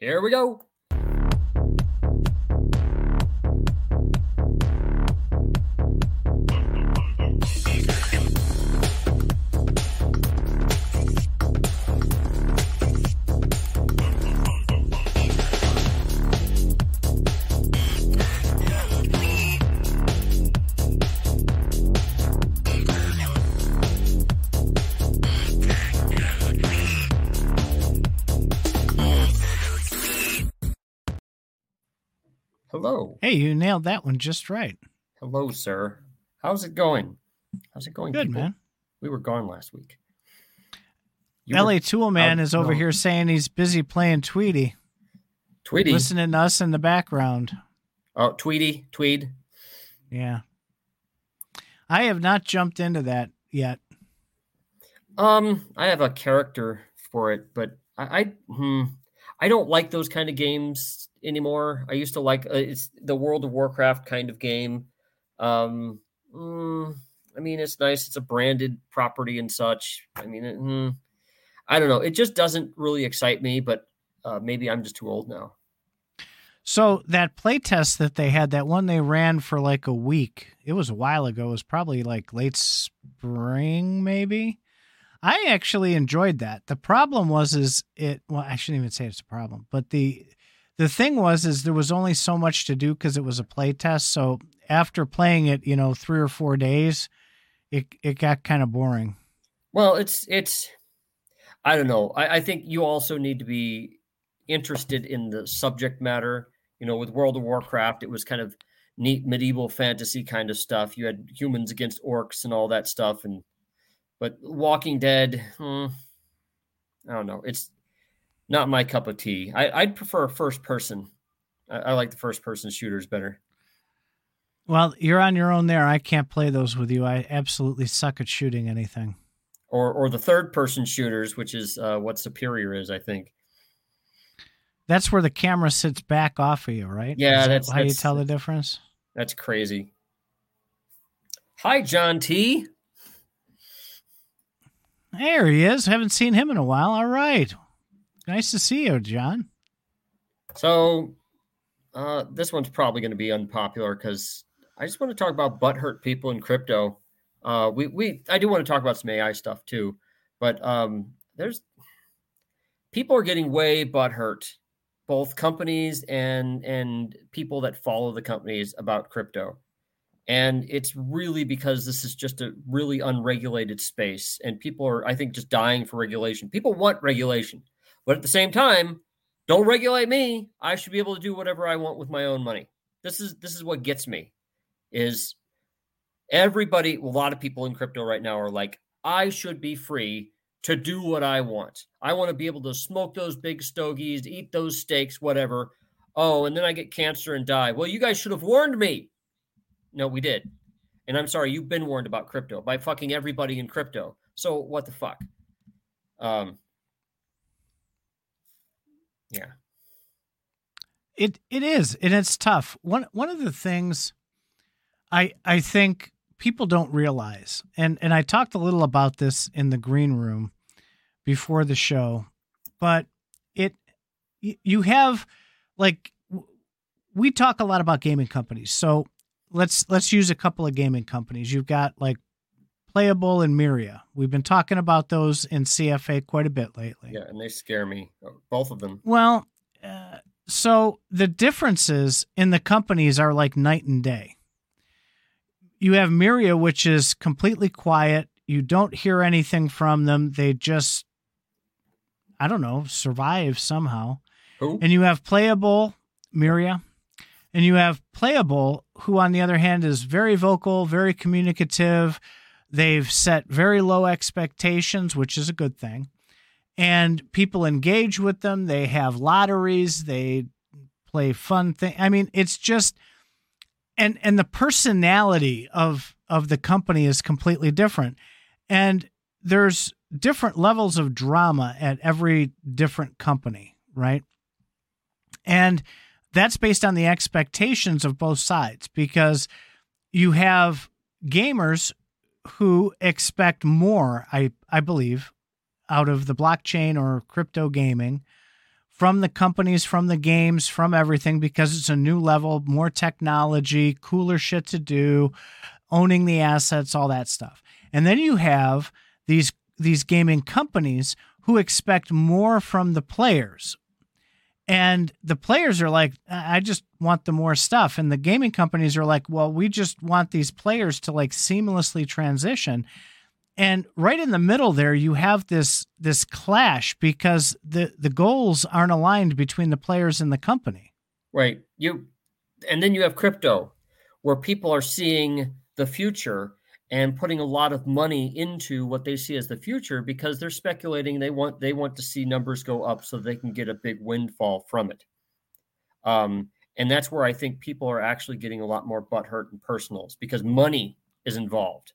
Here we go. You nailed that one just right. Hello, sir. How's it going? How's it going? Good, people? man. We were gone last week. You were- LA Tool Man Oh, is over no. here saying he's busy playing Tweety, Tweety. listening to us in the background. Oh, Tweety, Tweed. Yeah. I have not jumped into that yet. Um, I have a character for it, but I, I hmm, I don't like those kind of games anymore. I used to like uh, it's the World of Warcraft kind of game. Um, mm, I mean, it's nice. It's a branded property and such. I mean, it, hmm, I don't know. It just doesn't really excite me. But uh, maybe I'm just too old now. So that playtest that they had, that one they ran for like a week, it was a while ago. It was probably like late spring, maybe. I actually enjoyed that. The problem was is it well, I shouldn't even say it's a problem, but the the thing was is there was only so much to do because it was a playtest. So after playing it, you know, three or four days, it it got kind of boring. Well, it's it's. I don't know. I, I think you also need to be interested in the subject matter. You know, with World of Warcraft, it was kind of neat medieval fantasy kind of stuff. You had humans against orcs and all that stuff, and but Walking Dead, hmm, I don't know. It's not my cup of tea. I, I'd prefer a first person. I, I like the first person shooters better. Well, you're on your own there. I can't play those with you. I absolutely suck at shooting anything. Or, or the third person shooters, which is uh, what Superior is, I think. That's where the camera sits back off of you, right? Yeah, that that's- how you tell the difference. That's crazy. Hi, John T. There he is. Haven't seen him in a while. All right. Nice to see you, John. So, uh, this one's probably going to be unpopular because I just want to talk about butthurt people in crypto. Uh, we we I do want to talk about some AI stuff too, but um, there's people are getting way butthurt, both companies and and people that follow the companies about crypto. And it's really because this is just a really unregulated space, and people are, I think, just dying for regulation. People want regulation, but at the same time, don't regulate me. I should be able to do whatever I want with my own money. This is this is what gets me is everybody, a lot of people in crypto right now are like, I should be free to do what I want. I want to be able to smoke those big stogies, eat those steaks, whatever. Oh, and then I get cancer and die. Well, you guys should have warned me. No, we did. And I'm sorry, you've been warned about crypto by fucking everybody in crypto. So what the fuck? Um yeah. It it is, and it's tough. One one of the things I I think people don't realize, and and I talked a little about this in the green room before the show, but it you have like we talk a lot about gaming companies. So let's let's use a couple of gaming companies. You've got like Playable and Myria. We've been talking about those in CFA quite a bit lately. Yeah, and they scare me. uh, Both of them. Well, uh, so the differences in the companies are like night and day. You have Myria, which is completely quiet. You don't hear anything from them. They just, I don't know, survive somehow. Who? And you have Playable, Myria, and you have Playable, who, on the other hand, is very vocal, very communicative. They've set very low expectations, which is a good thing. And people engage with them. They have lotteries. They play fun thing. I mean, it's just and and the personality of of the company is completely different. And there's different levels of drama at every different company, right? And that's based on the expectations of both sides because you have gamers who expect more, I I believe, out of the blockchain or crypto gaming from the companies, from the games, from everything because it's a new level, more technology, cooler shit to do, owning the assets, all that stuff. And then you have these these gaming companies who expect more from the players. And the players are like, I just want the more stuff. And the gaming companies are like, well, we just want these players to like seamlessly transition. And right in the middle there you have this this clash because the the goals aren't aligned between the players and the company. Right. You and then you have crypto where people are seeing the future and putting a lot of money into what they see as the future because they're speculating they want they want to see numbers go up so they can get a big windfall from it um, and that's where i think people are actually getting a lot more butthurt and personals because money is involved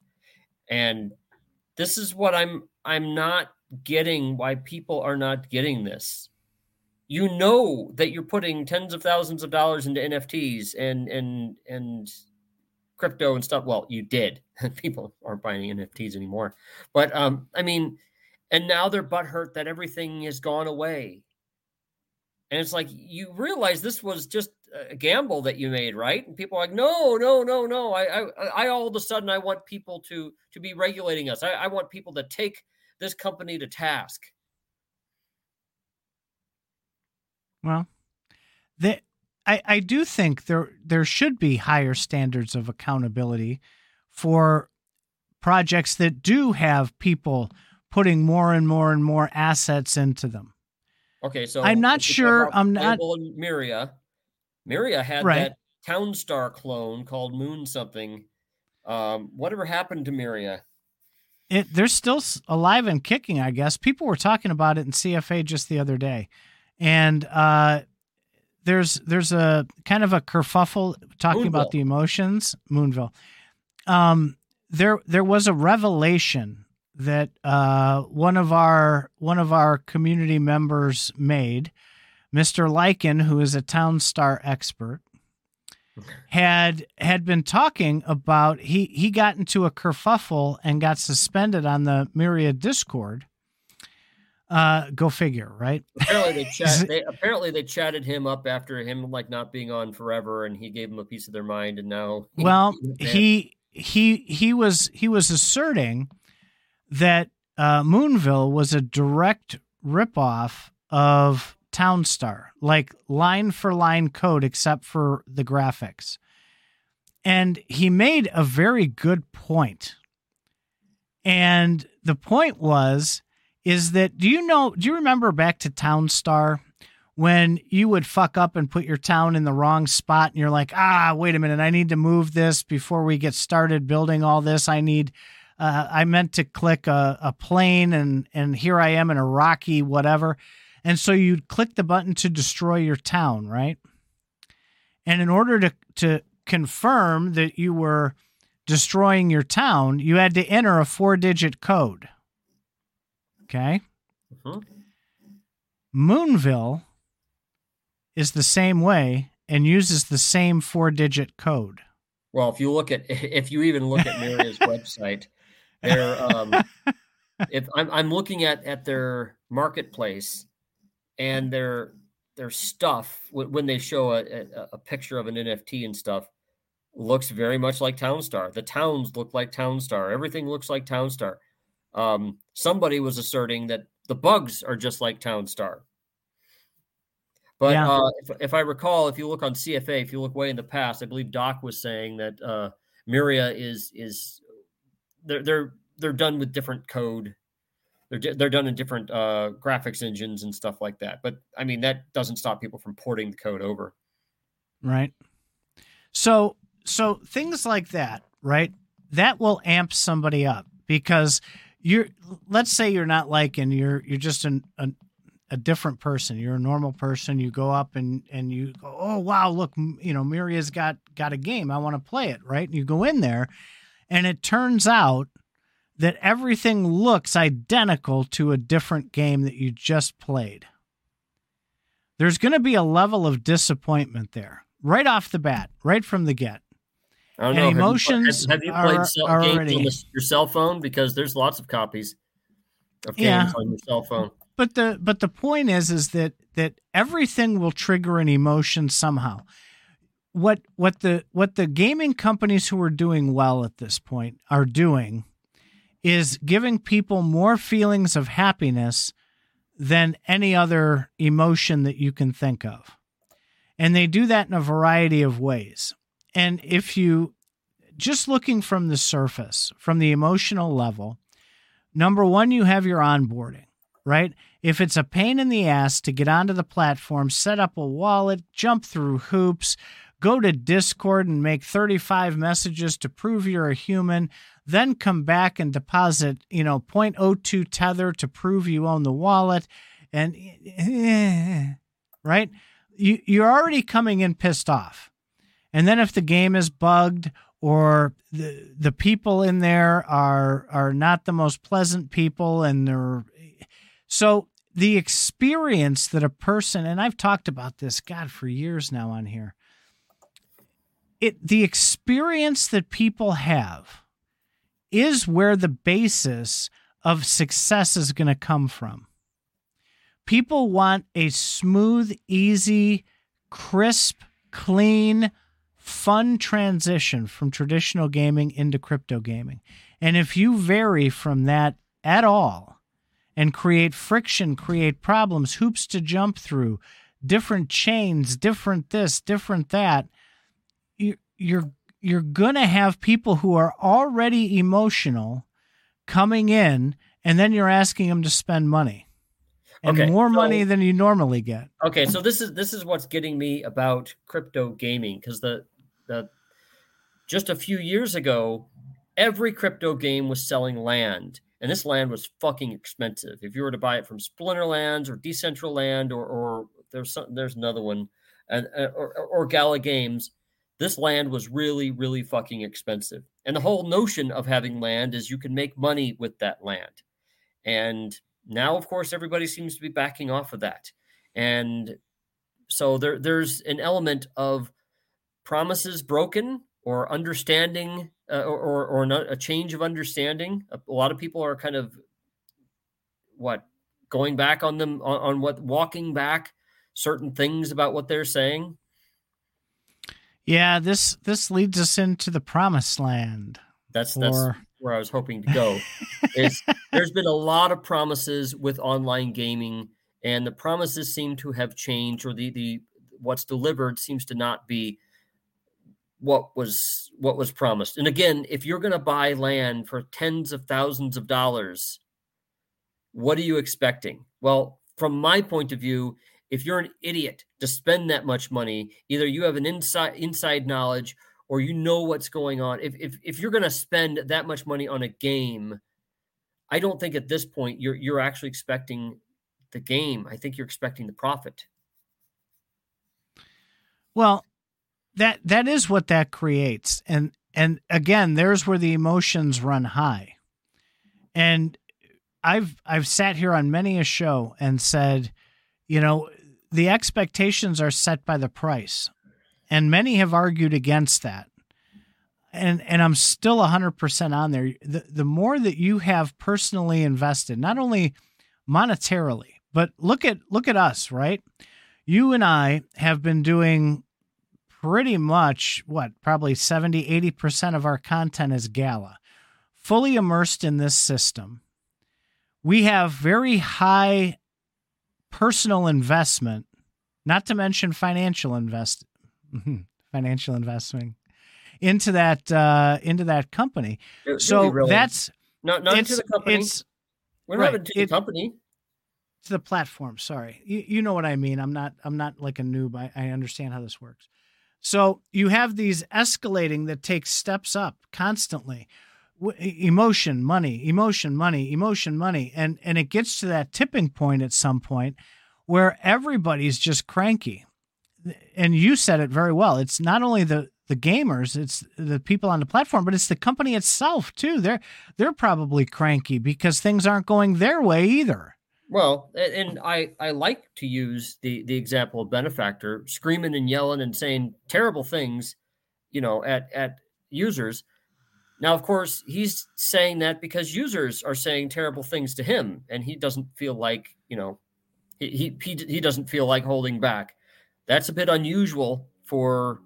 and this is what I'm I'm not getting why people are not getting this. You know that you're putting tens of thousands of dollars into NFTs and and and crypto and stuff. Well, you did. people aren't buying NFTs anymore. But um, I mean, and now they're butthurt that everything has gone away. And it's like you realize this was just a gamble that you made, right? And people are like, no, no, no, no. I, I, I all of a sudden I want people to to be regulating us. I, I want people to take this company to task. Well, the, I, I do think there there should be higher standards of accountability for projects that do have people putting more and more and more assets into them. Okay, so I'm not sure. I'm not. Myria Myria had right. that Townstar clone called Moon something. Um, whatever happened to Myria? It they're still alive and kicking, I guess. People were talking about it in CFA just the other day, and uh, there's there's a kind of a kerfuffle talking Moonville. about the emotions. Moonville. Um, there there was a revelation that uh, one of our one of our community members made Mr. Lycan, who is a Townstar expert, had had been talking about he he got into a kerfuffle and got suspended on the Myria Discord. Uh, go figure, right? Apparently they, chat, they apparently they chatted him up after him like not being on forever, and he gave him a piece of their mind, and now well he he he was he was asserting that uh, Moonville was a direct ripoff of Townstar, like line for line code, except for the graphics. And he made a very good point. And the point was, is that do you know, do you remember back to Townstar when you would fuck up and put your town in the wrong spot and you're like, ah, wait a minute, I need to move this before we get started building all this. I need, uh, I meant to click a, a plane and, and here I am in a rocky whatever and so you'd click the button to destroy your town, right? And in order to, to confirm that you were destroying your town, you had to enter a four digit code. Okay. Uh-huh. Moonville is the same way and uses the same four digit code. Well, if you look at, if you even look at Myria's website, they're, um, if I'm, I'm looking at, at their marketplace and their their stuff when they show a, a, a, picture of an NFT and stuff looks very much like Townstar. The towns look like Townstar. Everything looks like Townstar. Um, somebody was asserting that the bugs are just like Townstar. But yeah. uh, if, if, I recall, if you look on CFA, if you look way in the past, I believe Doc was saying that uh, Myria is is they're they're they're done with different code they're they're done in different uh, graphics engines and stuff like that. But I mean, that doesn't stop people from porting the code over. Right. So so things like that, right? That will amp somebody up because you're. Let's say you're not liking you're you're just an, an a different person. You're a normal person. You go up and and you go, oh wow, look, you know, Myria's got got a game. I want to play it, right? And you go in there, and it turns out that everything looks identical to a different game that you just played. There's going to be a level of disappointment there right off the bat, right from the get. I don't and know. Emotions have you, have, have you played cell, games already, on the, your cell phone? Because there's lots of copies of games yeah, on your cell phone. but the but the point is is that that everything will trigger an emotion somehow. What what the what the gaming companies who are doing well at this point are doing is giving people more feelings of happiness than any other emotion that you can think of. And they do that in a variety of ways. And if you just looking from the surface, from the emotional level, number one, you have your onboarding, right? If it's a pain in the ass to get onto the platform, set up a wallet, jump through hoops, go to Discord and make 35 messages to prove you're a human, then come back and deposit, you know, 0.02 tether to prove you own the wallet and eh, eh, eh, right? You you're already coming in pissed off. And then if the game is bugged or the the people in there are are not the most pleasant people and they're so the experience that a person and I've talked about this god for years now on here. It the experience that people have is where the basis of success is going to come from. People want a smooth easy crisp clean fun transition from traditional gaming into crypto gaming. And if you vary from that at all and create friction, create problems, hoops to jump through, different chains, different this, different that, you're you're going to have people who are already emotional coming in and then you're asking them to spend money and okay, more so, money than you normally get. Okay, so this is this is what's getting me about crypto gaming because the that just a few years ago, every crypto game was selling land, and this land was fucking expensive. If you were to buy it from Splinterlands or Decentraland or or there's some, there's another one, and uh, or, or Gala Games, this land was really really fucking expensive. And the whole notion of having land is you can make money with that land, and now of course everybody seems to be backing off of that, and so there there's an element of promises broken or understanding uh, or, or, or not, a change of understanding. A, a, lot of people are kind of what going back on them on, on what walking back certain things about what they're saying. Yeah, this this leads us into the promised land. That's or... that's where I was hoping to go. is there's been a lot of promises with online gaming, and the promises seem to have changed, or the the what's delivered seems to not be what was what was promised. And again, if you're going to buy land for tens of thousands of dollars, what are you expecting? Well, from my point of view, if you're an idiot to spend that much money, either you have an inside inside knowledge or you know what's going on. If if if you're going to spend that much money on a game, I don't think at this point you're you're actually expecting the game. I think you're expecting the profit. Well, that that is what that creates. And and again there's where the emotions run high. And i've i've sat here on many a show and said you know the expectations are set by the price. And many have argued against that. And and i'm still 100% on there. The, the more that you have personally invested not only monetarily but look at look at us right? You and i have been doing pretty much what probably 70 80% of our content is gala. Fully immersed in this system we have very high personal investment not to mention financial invest financial investment into that uh into that company. It, so really, that's not not into the company. it's we're not right, into the company. To the platform sorry. You, you know what i mean. I'm not i'm not like a noob. I, I understand how this works so you have these escalating that take steps up constantly. Emotion, money, emotion, money, emotion, money, and and it gets to that tipping point at some point where everybody's just cranky. And you said it very well. It's not only the the gamers, it's the people on the platform, but it's the company itself too. They're they're probably cranky because things aren't going their way either. Well, and I I like to use the the example of benefactor screaming and yelling and saying terrible things, you know, at at users. Now, of course, he's saying that because users are saying terrible things to him, and he doesn't feel like you know, he he he doesn't feel like holding back. That's a bit unusual for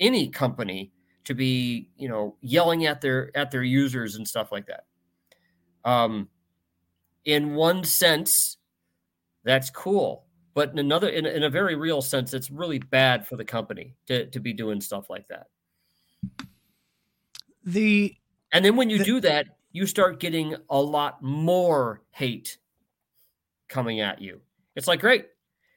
any company to be, you know, yelling at their at their users and stuff like that. Um, in one sense, that's cool, but in another, in, in a very real sense, it's really bad for the company to to be doing stuff like that. The and then when you the, do that, you start getting a lot more hate coming at you. It's like, great,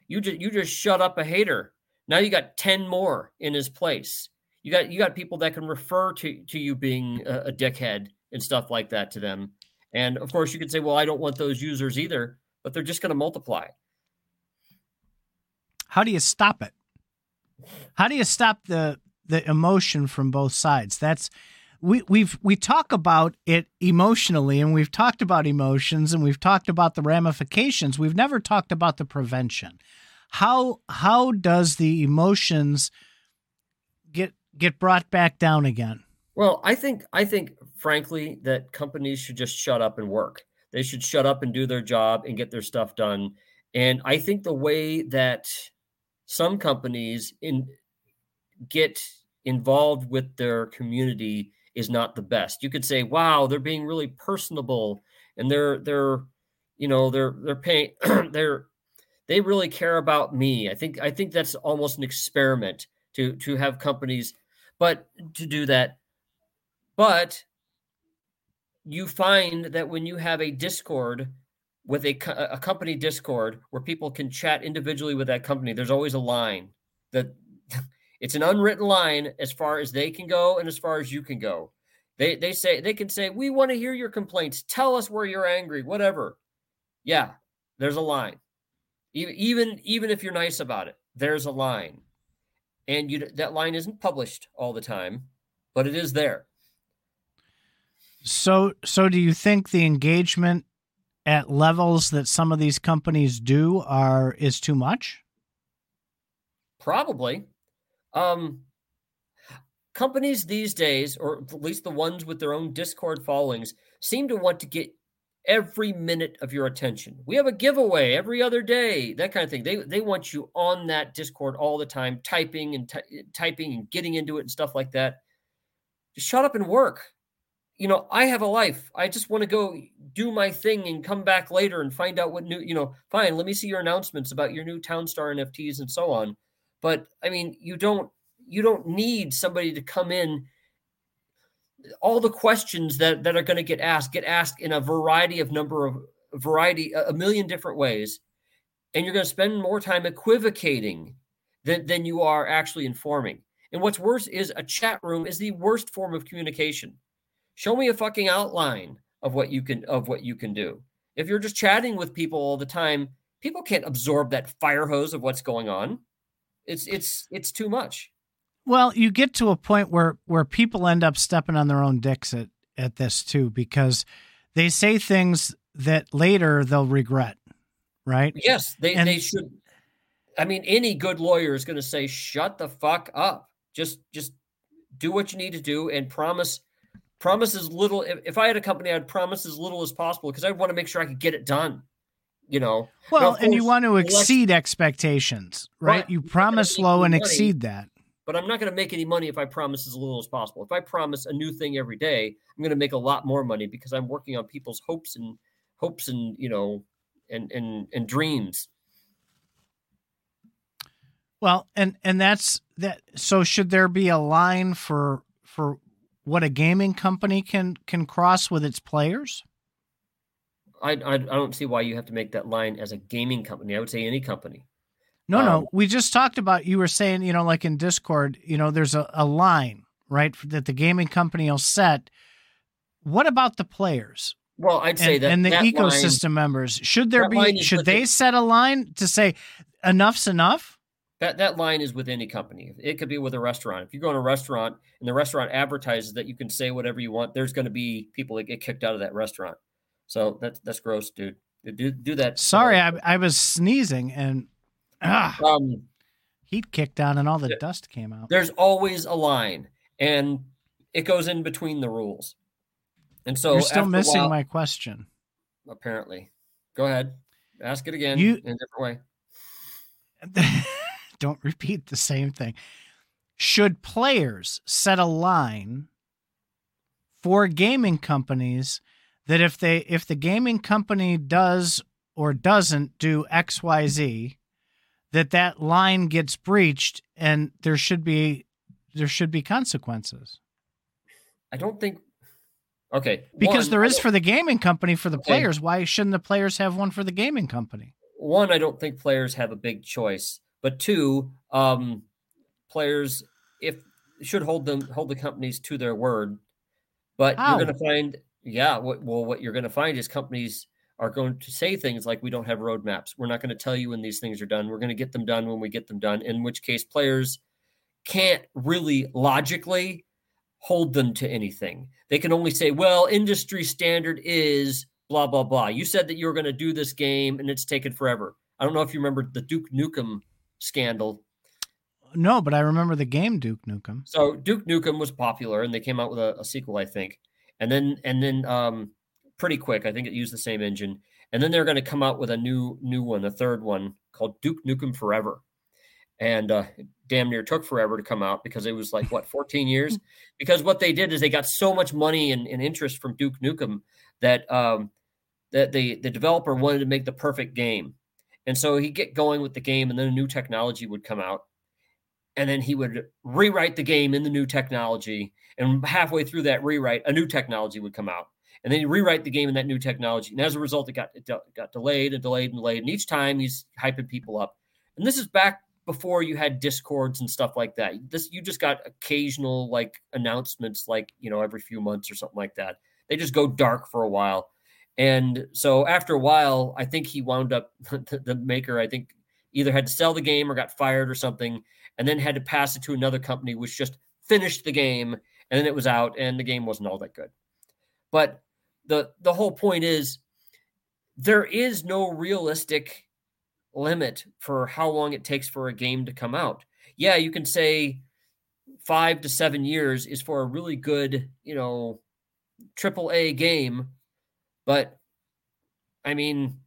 you just you just shut up a hater. Now you got 10 more in his place. You got you got people that can refer to to you being a, a dickhead and stuff like that to them. And of course you could say, well, I don't want those users either, but they're just going to multiply. How do you stop it? How do you stop the the emotion from both sides? That's we we've we talk about it emotionally and we've talked about emotions and we've talked about the ramifications we've never talked about the prevention how how does the emotions get get brought back down again well i think i think frankly that companies should just shut up and work they should shut up and do their job and get their stuff done and i think the way that some companies in get involved with their community is not the best. You could say, "Wow, they're being really personable, and they're they're, you know, they're they're paying they're they really care about me." I think I think that's almost an experiment to to have companies, but to do that, but you find that when you have a Discord with a, a company Discord where people can chat individually with that company, there's always a line that it's an unwritten line as far as they can go and as far as you can go. They they say they can say, "We want to hear your complaints. Tell us where you're angry, whatever." Yeah, there's a line. Even even even if you're nice about it, there's a line. And you that line isn't published all the time, but it is there. So so do you think the engagement at levels that some of these companies do are is too much? Probably. Um, companies these days, or at least the ones with their own Discord followings, seem to want to get every minute of your attention. We have a giveaway every other day, that kind of thing. They they want you on that Discord all the time, typing and typing and getting into it and stuff like that. Just shut up and work. You know, I have a life. I just want to go do my thing and come back later and find out what new, you know, fine, let me see your announcements about your new Townstar NFTs and so on. But I mean, you don't you don't need somebody to come in all the questions that that are going to get asked get asked in a variety of number of variety a million different ways and you're going to spend more time equivocating than, than you are actually informing and what's worse is a chat room is the worst form of communication show me a fucking outline of what you can of what you can do if you're just chatting with people all the time people can't absorb that fire hose of what's going on it's it's it's too much well, you get to a point where where people end up stepping on their own dicks at at this too because they say things that later they'll regret, right? Yes, they and, they should. I mean, any good lawyer is going to say, "Shut the fuck up. Just just do what you need to do and promise." Promise as little. If, I had a company, I'd promise as little as possible because I want to make sure I could get it done you know. Well, and you want to exceed expectations, right? right. You promise low and money. exceed that but I'm not going to make any money if I promise as little as possible. If I promise a new thing every day, I'm going to make a lot more money because I'm working on people's hopes and hopes and you know and and and dreams. Well, and and that's that. So should there be a line for for what a gaming company can can cross with its players? I, I, I don't see why you have to make that line as a gaming company. I would say any company. No, um, no. We just talked about, you were saying, you know, like in Discord, you know, there's a, a line, right, that the gaming company will set. What about the players? Well, I'd say and, that and the that ecosystem line, members should there be should they the, set a line to say enough's enough? That that line is with any company. It could be with a restaurant. If you go in a restaurant and the restaurant advertises that you can say whatever you want, there's going to be people that get kicked out of that restaurant. So that's that's gross, dude. Do do that. Sorry, I, I was sneezing and Ah, um, heat kicked down and all the dust came out. There's always a line, and it goes in between the rules. And so you're still missing while, my question. Apparently, go ahead. Ask it again You- in a different way. don't repeat the same thing. Should players set a line for gaming companies that if they if the gaming company does or doesn't do XYZ that that line gets breached and there should be there should be consequences. I don't think. Okay, Because one, there is for the gaming company for the Okay. players. Why shouldn't the players have one for the gaming company? one, I don't think players have a big choice, but two, um, players if should hold them hold the companies to their word. But you're going to find, yeah, what, well, what you're going to find is companies are going to say things like, "We don't have roadmaps. We're not going to tell you when these things are done. We're going to get them done when we get them done." In which case, players can't really logically hold them to anything. They can only say, "Well, industry standard is." blah blah blah. You said that you were going to do this game and it's taken forever. I don't know if you remember the Duke Nukem scandal. No, but I remember the game Duke Nukem. So Duke Nukem was popular and they came out with a, a sequel, I think. And then and then um pretty quick, I think it used the same engine. And then they're going to come out with a new new one, a third one called Duke Nukem Forever. And uh damn near took forever to come out because it was like what 14 years because what they did is they got so much money and, and interest from Duke Nukem that um that the the developer wanted to make the perfect game. And so he'd get going with the game and then a new technology would come out. And then he would rewrite the game in the new technology. And halfway through that rewrite a new technology would come out. And then he'd rewrite the game in that new technology. And as a result it got it got delayed and delayed and delayed. And each time he's hyping people up. And this is back before you had discords and stuff like that. This you just got occasional like announcements like you know every few months or something like that. They just go dark for a while and so after a while i think he wound up the, maker i think either had to sell the game or got fired or something and then had to pass it to another company which just finished the game and then it was out and the game wasn't all that good. But the the whole point is there is no realistic limit for how long it takes for a game to come out. Yeah you can say 5 to 7 years is for a really good you know triple A game but I mean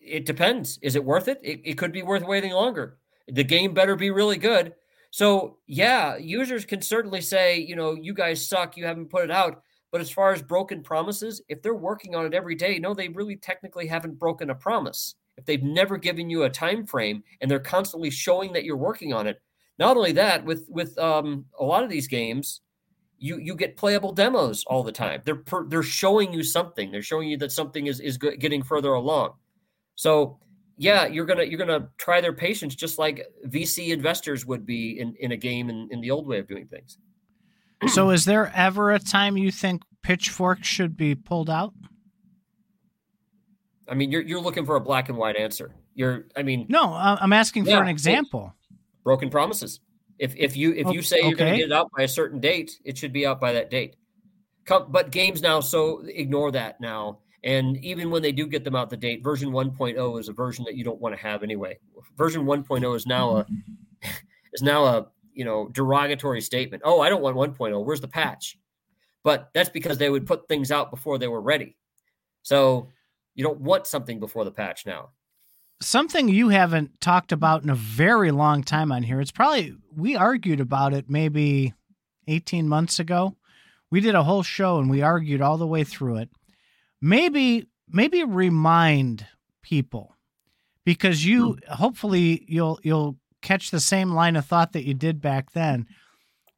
it depends is it worth it? it it could be worth waiting longer the game better be really good so yeah, users can certainly say, you know, you guys suck, you haven't put it out. But as far as broken promises, if they're working on it every day, no, they really technically haven't broken a promise. If they've never given you a time frame and they're constantly showing that you're working on it, not only that, with with um, a lot of these games, you you get playable demos all the time. They're per, they're showing you something. They're showing you that something is is getting further along. So yeah, you're gonna you're gonna try their patience just like VC investors would be in, in a game in, in the old way of doing things. So, is there ever a time you think Pitchfork should be pulled out? I mean, you're you're looking for a black and white answer. You're, I mean, No, I'm asking for an example. broken promises. If if you if oh, you O- say you're going to get it out by a certain date, it should be out by that date. Come, but games now so ignore that now. And even when they do get them out the date, version 1.0 is a version that you don't want to have anyway. Version 1.0 is now a is now a you know derogatory statement. Oh, I don't want 1.0. Where's the patch? But that's because they would put things out before they were ready. So you don't want something before the patch now. Something you haven't talked about in a very long time on here. It's probably, we argued about it maybe 18 months ago. We did a whole show and we argued all the way through it. Maybe, maybe remind people because you hmm. hopefully you'll you'll catch the same line of thought that you did back then.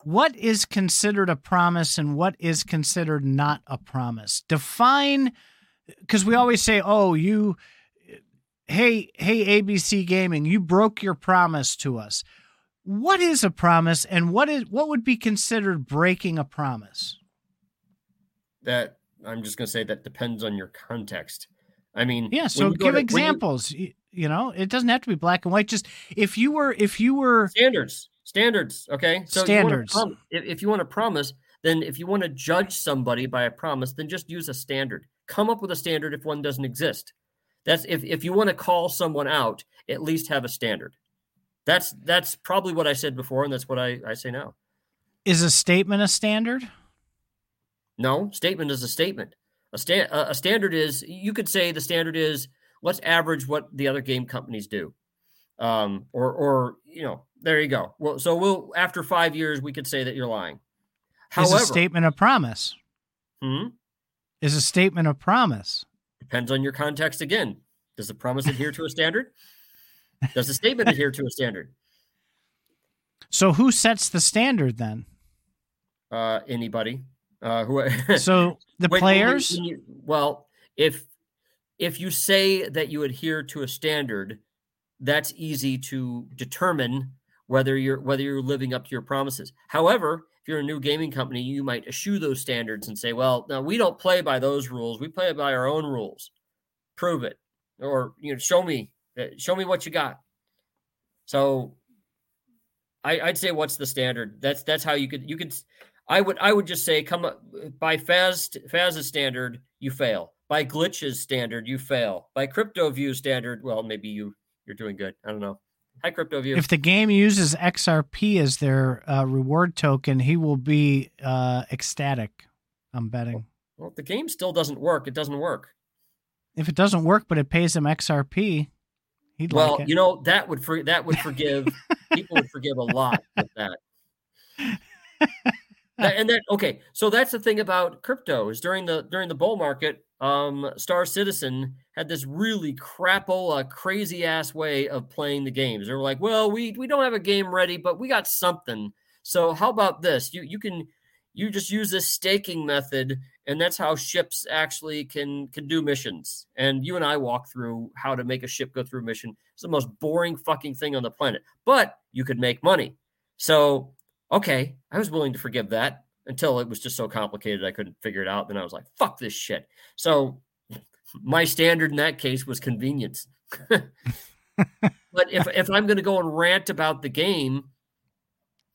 What is considered a promise and what is considered not a promise? Define because we always say, "Oh, you hey, hey ABC Gaming, you broke your promise to us." What is a promise and what is what would be considered breaking a promise? that I'm just going to say that depends on your context. I mean, Yeah, so give to- examples. You, you know, it doesn't have to be black and white. Just if you were if you were standards, standards. Okay, so you Standards. prom- if, if you want to promise, then if you want to judge somebody by a promise, then just use a standard. Come up with a standard if one doesn't exist. That's if if you want to call someone out, at least have a standard. That's that's probably what I said before, and that's what I, I say now. is a statement a standard? No, statement is a statement. A sta- a a standard is you could say the standard is let's average what the other game companies do. Um, or or you know, there you go. Well, so we'll after five years we could say that you're lying. However, is a statement of promise. Hmm? Is a statement of promise. Depends on your context again. Does the promise adhere to a standard? Does the statement adhere to a standard? So who sets the standard then? Uh, anybody. Uh, who? so the when, players. When you, when you, well, if if you say that you adhere to a standard, that's easy to determine whether you're whether you're living up to your promises. However, you're a new gaming company, you might eschew those standards and say, "Well, now we don't play by those rules. We play by our own rules. Prove it, or you know, show me, uh, show me what you got." So, I, would say, what's the standard? That's that's how you could you could. I would I would just say, come up by Faz Faz's standard, you fail. By Glitch's standard, you fail. By Crypto View standard, well, maybe you you're doing good. I don't know. Hi. If the game uses XRP as their uh, reward token, he will be uh, ecstatic. I'm betting. Well, the game still doesn't work, it doesn't work. If it doesn't work, but it pays him XRP, he'd well, like you know that would for, that would forgive people would forgive a lot with that. And then okay, so that's the thing about crypto is during the during the bull market, um, Star Citizen had this really crapola, crazy ass way of playing the games. They were like, "Well, we we don't have a game ready, but we got something. So how about this? You you can you just use this staking method, and that's how ships actually can can do missions. And you and I walk through how to make a ship go through a mission. It's the most boring fucking thing on the planet, but you could make money. So okay, I was willing to forgive that until it was just so complicated I couldn't figure it out. Then I was like, fuck this shit. So my standard in that case was convenience. but if if I'm going to go and rant about the game,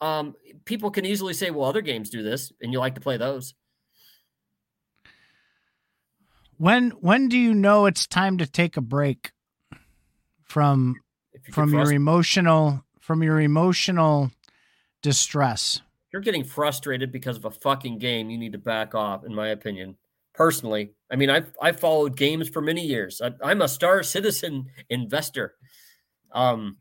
um, people can easily say, "Well, other games do this, and you like to play those." When when do you know it's time to take a break from from your emotional from your emotional distress? you're getting frustrated because of a fucking game, you need to back off, in my opinion. Personally, I mean, I've I followed games for many years. I, am a Star Citizen investor. Um,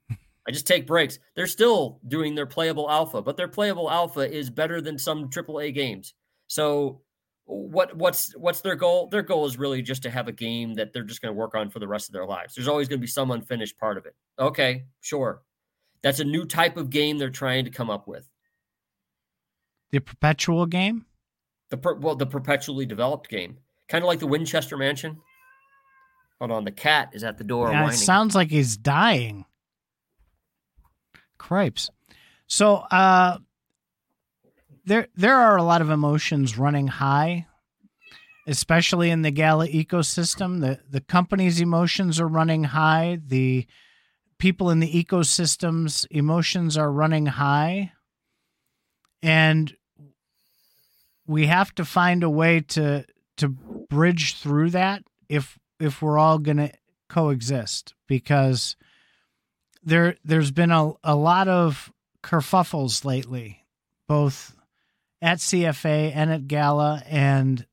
I just take breaks. They're still doing their playable alpha, but their playable alpha is better than some AAA games. So, what what's what's their goal? Their goal is really just to have a game that they're just going to work on for the rest of their lives. There's always going to be some unfinished part of it. Okay, sure. That's a new type of game they're trying to come up with. The perpetual game? The per, well, the perpetually developed game, kind of like the Winchester Mansion. Hold on, the cat is at the door. Yeah, it sounds like he's dying. Cripes. So, uh, there there are a lot of emotions running high, especially in the Gala ecosystem. The the company's emotions are running high. The people in the ecosystems emotions are running high. And we have to find a way to to bridge through that if if we're all going to coexist because there there's been a, a lot of kerfuffles lately both at CFA and at Gala and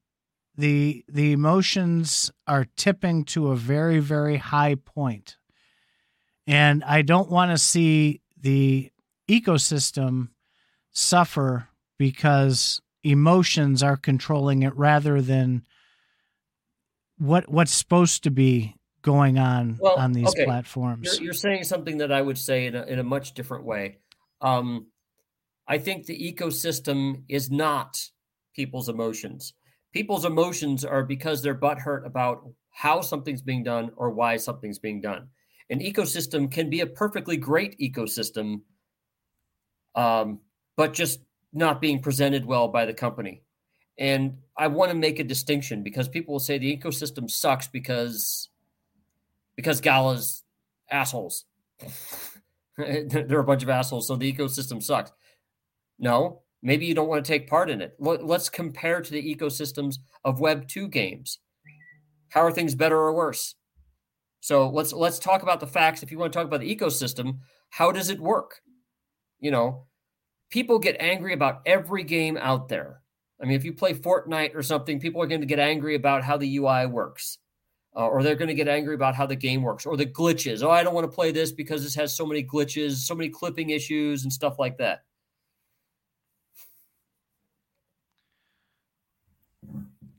the the emotions are tipping to a very very high point and I don't want to see the ecosystem suffer because emotions are controlling it rather than what what's supposed to be going on well, on these okay. platforms. You're, you're, saying something that I would say in a, in a much different way. Um, I think the ecosystem is not people's emotions. People's emotions are because they're butthurt about how something's being done or why something's being done. An ecosystem can be a perfectly great ecosystem, um, but just not being presented well by the company. And I want to make a distinction because people will say the ecosystem sucks because because Gala's assholes. They're a bunch of assholes, so the ecosystem sucks. No, maybe you don't want to take part in it. Let's compare to the ecosystems of Web 2 games. How are things better or worse? So let's let's talk about the facts. If you want to talk about the ecosystem, how does it work? You know, people get angry about every game out there. I mean, if you play Fortnite or something, people are going to get angry about how the UI works. uh, or they're going to get angry about how the game works or the glitches. Oh, I don't want to play this because this has so many glitches, so many clipping issues, and stuff like that.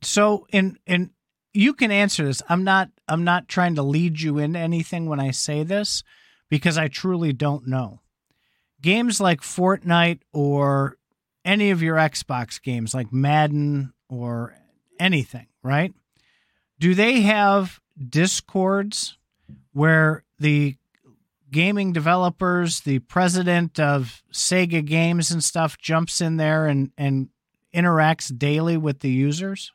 So, in in you can answer this. I'm not I'm not trying to lead you into anything when I say this because I truly don't know. Games like Fortnite or any of your Xbox games like Madden or anything, right? Do they have discords where the gaming developers, the president of Sega Games and stuff jumps in there and and interacts daily with the users?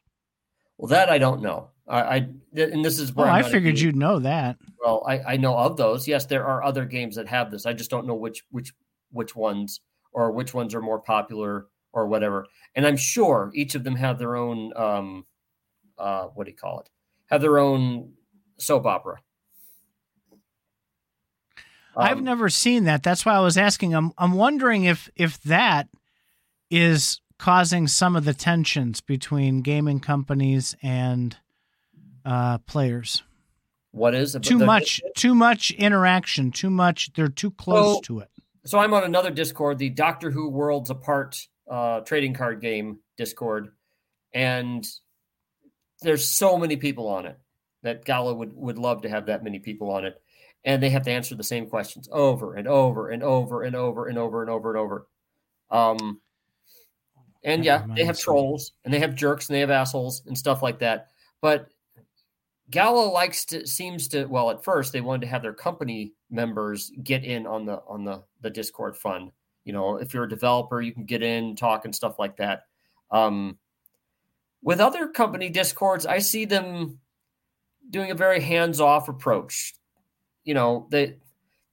Well, that I don't know. I, I and this is where oh, I figured you'd know that. Well, I, I know of those. Yes, there are other games that have this. I just don't know which which which ones or which ones are more popular or whatever. And I'm sure each of them have their own um uh what do you call it? Have their own soap opera. Um, I've never seen that. That's why I was asking. I'm I'm wondering if if that is causing some of the tensions between gaming companies and uh, players. What is it? Too the, much, too much interaction, too much. They're too close so, to it. So I'm on another Discord, the Doctor Who Worlds Apart uh, trading card game Discord, and there's so many people on it that Gala would would love to have that many people on it, and they have to answer the same questions over and over and over and over and over and over and over. Um, and yeah, they have trolls and they have jerks and they have assholes and stuff like that. But Gala likes to seems to well at first they wanted to have their company members get in on the on the the Discord fund. You know, if you're a developer, you can get in, talk and stuff like that. Um, with other company discords, I see them doing a very hands-off approach. You know, they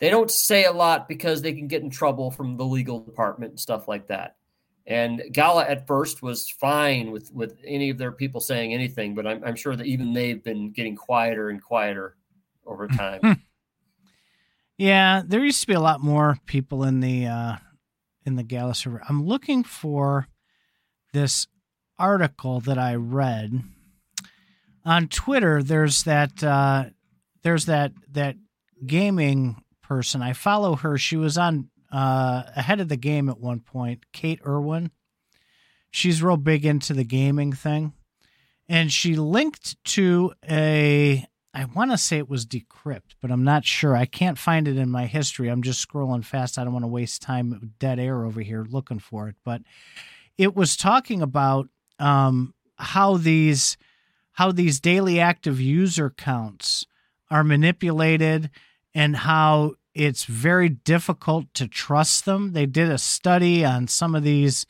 they don't say a lot because they can get in trouble from the legal department and stuff like that. And Gala at first was fine with with any of their people saying anything, but I'm, I'm sure that even they've been getting quieter and quieter over time. Yeah, there used to be a lot more people in the uh, in the Gala server. I'm looking for this article that I read on Twitter. There's that uh, there's that that gaming person. I follow her. She was on uh, ahead of the game at one point, Kate Irwin. She's real big into the gaming thing. And she linked to a, I want to say it was Decrypt, but I'm not sure. I can't find it in my history. I'm just scrolling fast. I don't want to waste time, dead air over here looking for it. But it was talking about um, how these how these daily active user counts are manipulated and how it's very difficult to trust them. They did a study on some of these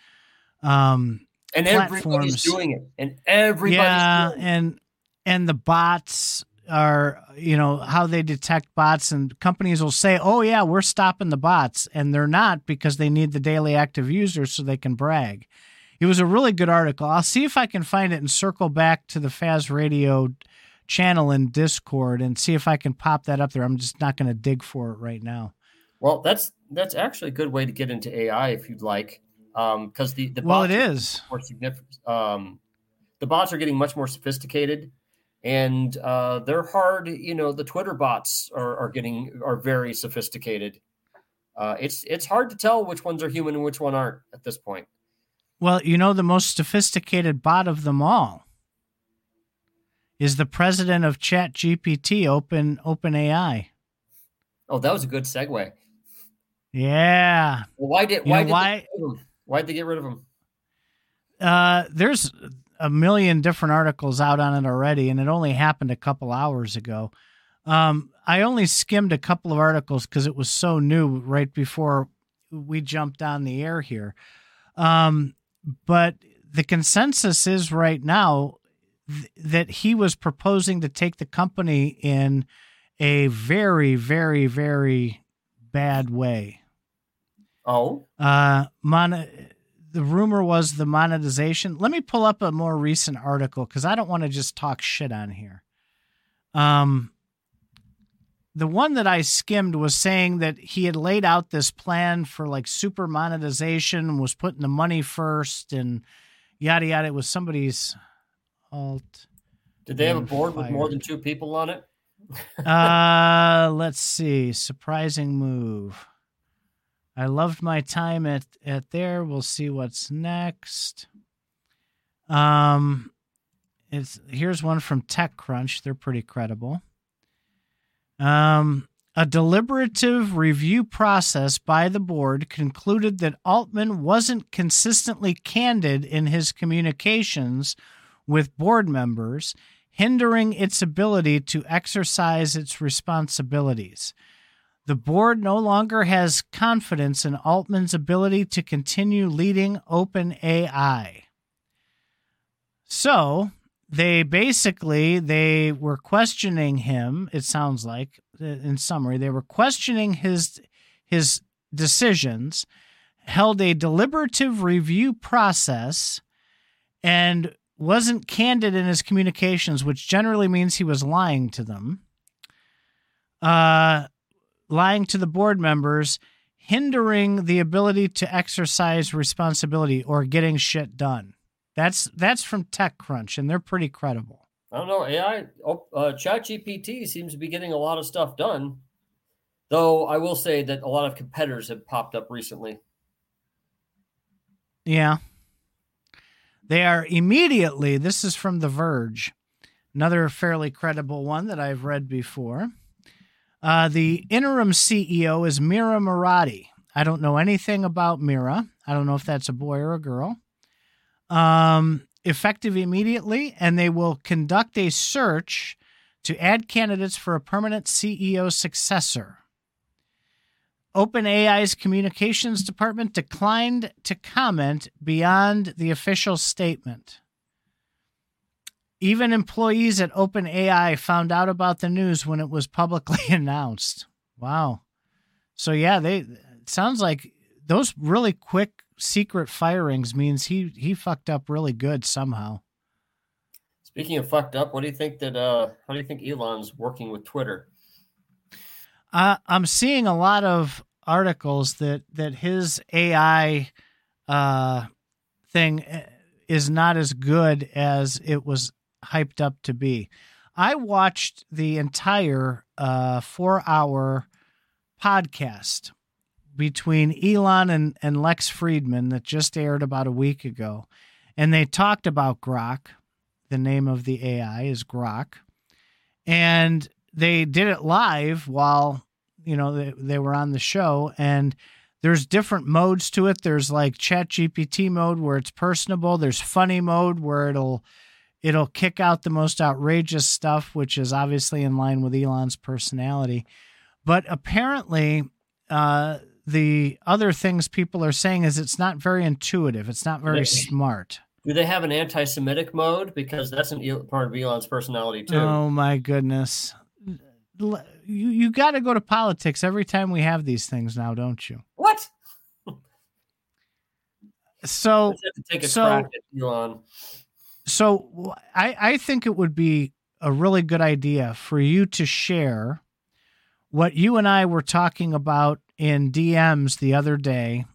um and everybody's doing it. And everybody's yeah, and and the bots are you know how they detect bots. And companies will say oh yeah we're stopping the bots. And they're not because they need the daily active users so they can brag. It was a really good article. I'll see if i can find it and circle back to the faz radio channel in Discord and see if I can pop that up there. I'm just not going to dig for it right now. Well, that's that's actually a good way to get into AI if you'd like, because um, the the well, it is more significant. Um, the bots are getting much more sophisticated, and uh, they're hard. You know, the Twitter bots are, are getting are very sophisticated. Uh, it's it's hard to tell which ones are human and which one aren't at this point. Well, you know, the most sophisticated bot of them all is the president of Chat GPT, Open OpenAI. Oh, that was a good segue. Yeah. Well, why did why did why why did they get rid of him? Uh, there's a million different articles out on it already, and it only happened a couple hours ago. Um, I only skimmed a couple of articles because it was so new right before we jumped on the air here. Um, but the consensus is right now th- that he was proposing to take the company in a very, very, very bad way. Oh, uh, mon- the rumor was the monetization. Let me pull up a more recent article because I don't want to just talk shit on here. Um, the one that I skimmed was saying that he had laid out this plan for like super monetization, was putting the money first, and yada yada. It was somebody's alt Did they have a board fired. with more than two people on it? uh, let's see. Surprising move. I loved my time at at there. We'll see what's next. Um, it's here's one from TechCrunch. They're pretty credible. Um, a deliberative review process by the board concluded that Altman wasn't consistently candid in his communications with board members, hindering its ability to exercise its responsibilities. The board no longer has confidence in Altman's ability to continue leading OpenAI. So, they basically they were questioning him it sounds like uh, in summary they were questioning his his decisions held a deliberative review process and wasn't candid in his communications which generally means he was lying to them uh lying to the board members hindering the ability to exercise responsibility or getting shit done that's that's from TechCrunch, and they're pretty credible. I don't know. AI, oh, uh, ChatGPT seems to be getting a lot of stuff done. Though I will say that a lot of competitors have popped up recently. Yeah. They are immediately, this is from The Verge, another fairly credible one that I've read before. Uh, the interim CEO is Mira Murati. I don't know anything about Mira. I don't know if that's a boy or a girl um, effective immediately, and they will conduct a search to add candidates for a permanent CEO successor. OpenAI's communications department declined to comment beyond the official statement. Even employees at OpenAI found out about the news when it was publicly announced. Wow. So yeah, they sounds like those really quick secret firings means he he fucked up really good somehow. Speaking of fucked up, what do you think that uh how do you think Elon's working with Twitter? Uh, I'm seeing a lot of articles that that his AI uh thing eh, is not as good as it was hyped up to be. I watched the entire uh 4-hour podcast between Elon and, and Lex Fridman that just aired about a week ago. And they talked about Grok. The name of the AI is Grok. And they did it live while, you know, they, they were on the show. And there's different modes to it. There's like chat GPT mode where it's personable. There's funny mode where it'll it'll kick out the most outrageous stuff, which is obviously in line with Elon's personality. But apparently, uh, the other things people are saying is it's not very intuitive. It's not very smart. Do they have an anti-Semitic mode? Because that's an part of Elon's personality too. Oh my goodness! You you got to go to politics every time we have these things now, don't you? What? So so Elon. So I I think it would be a really good idea for you to share what you and I were talking about in DMs the other day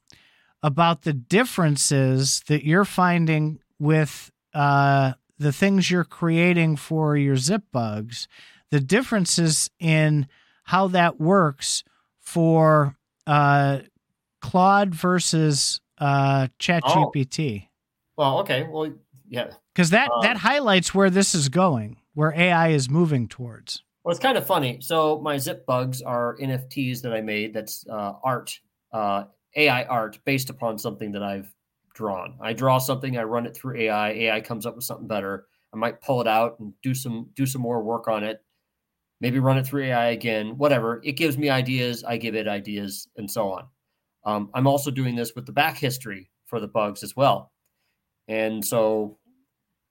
about the differences that you're finding with uh, the things you're creating for your zip bugs, the differences in how that works for uh, Claude versus uh, ChatGPT. Oh. Well, okay. Well, yeah. Because that, that um, highlights where this is going, where AI is moving towards. Well, it's kind of funny. So my zip bugs are NFTs that I made. That's uh, art, uh, AI art based upon something that I've drawn. I draw something, I run it through AI. AI comes up with something better. I might pull it out and do some do some more work on it. Maybe run it through AI again. Whatever. It gives me ideas. I give it ideas, and so on. Um, I'm also doing this with the back history for the bugs as well. And so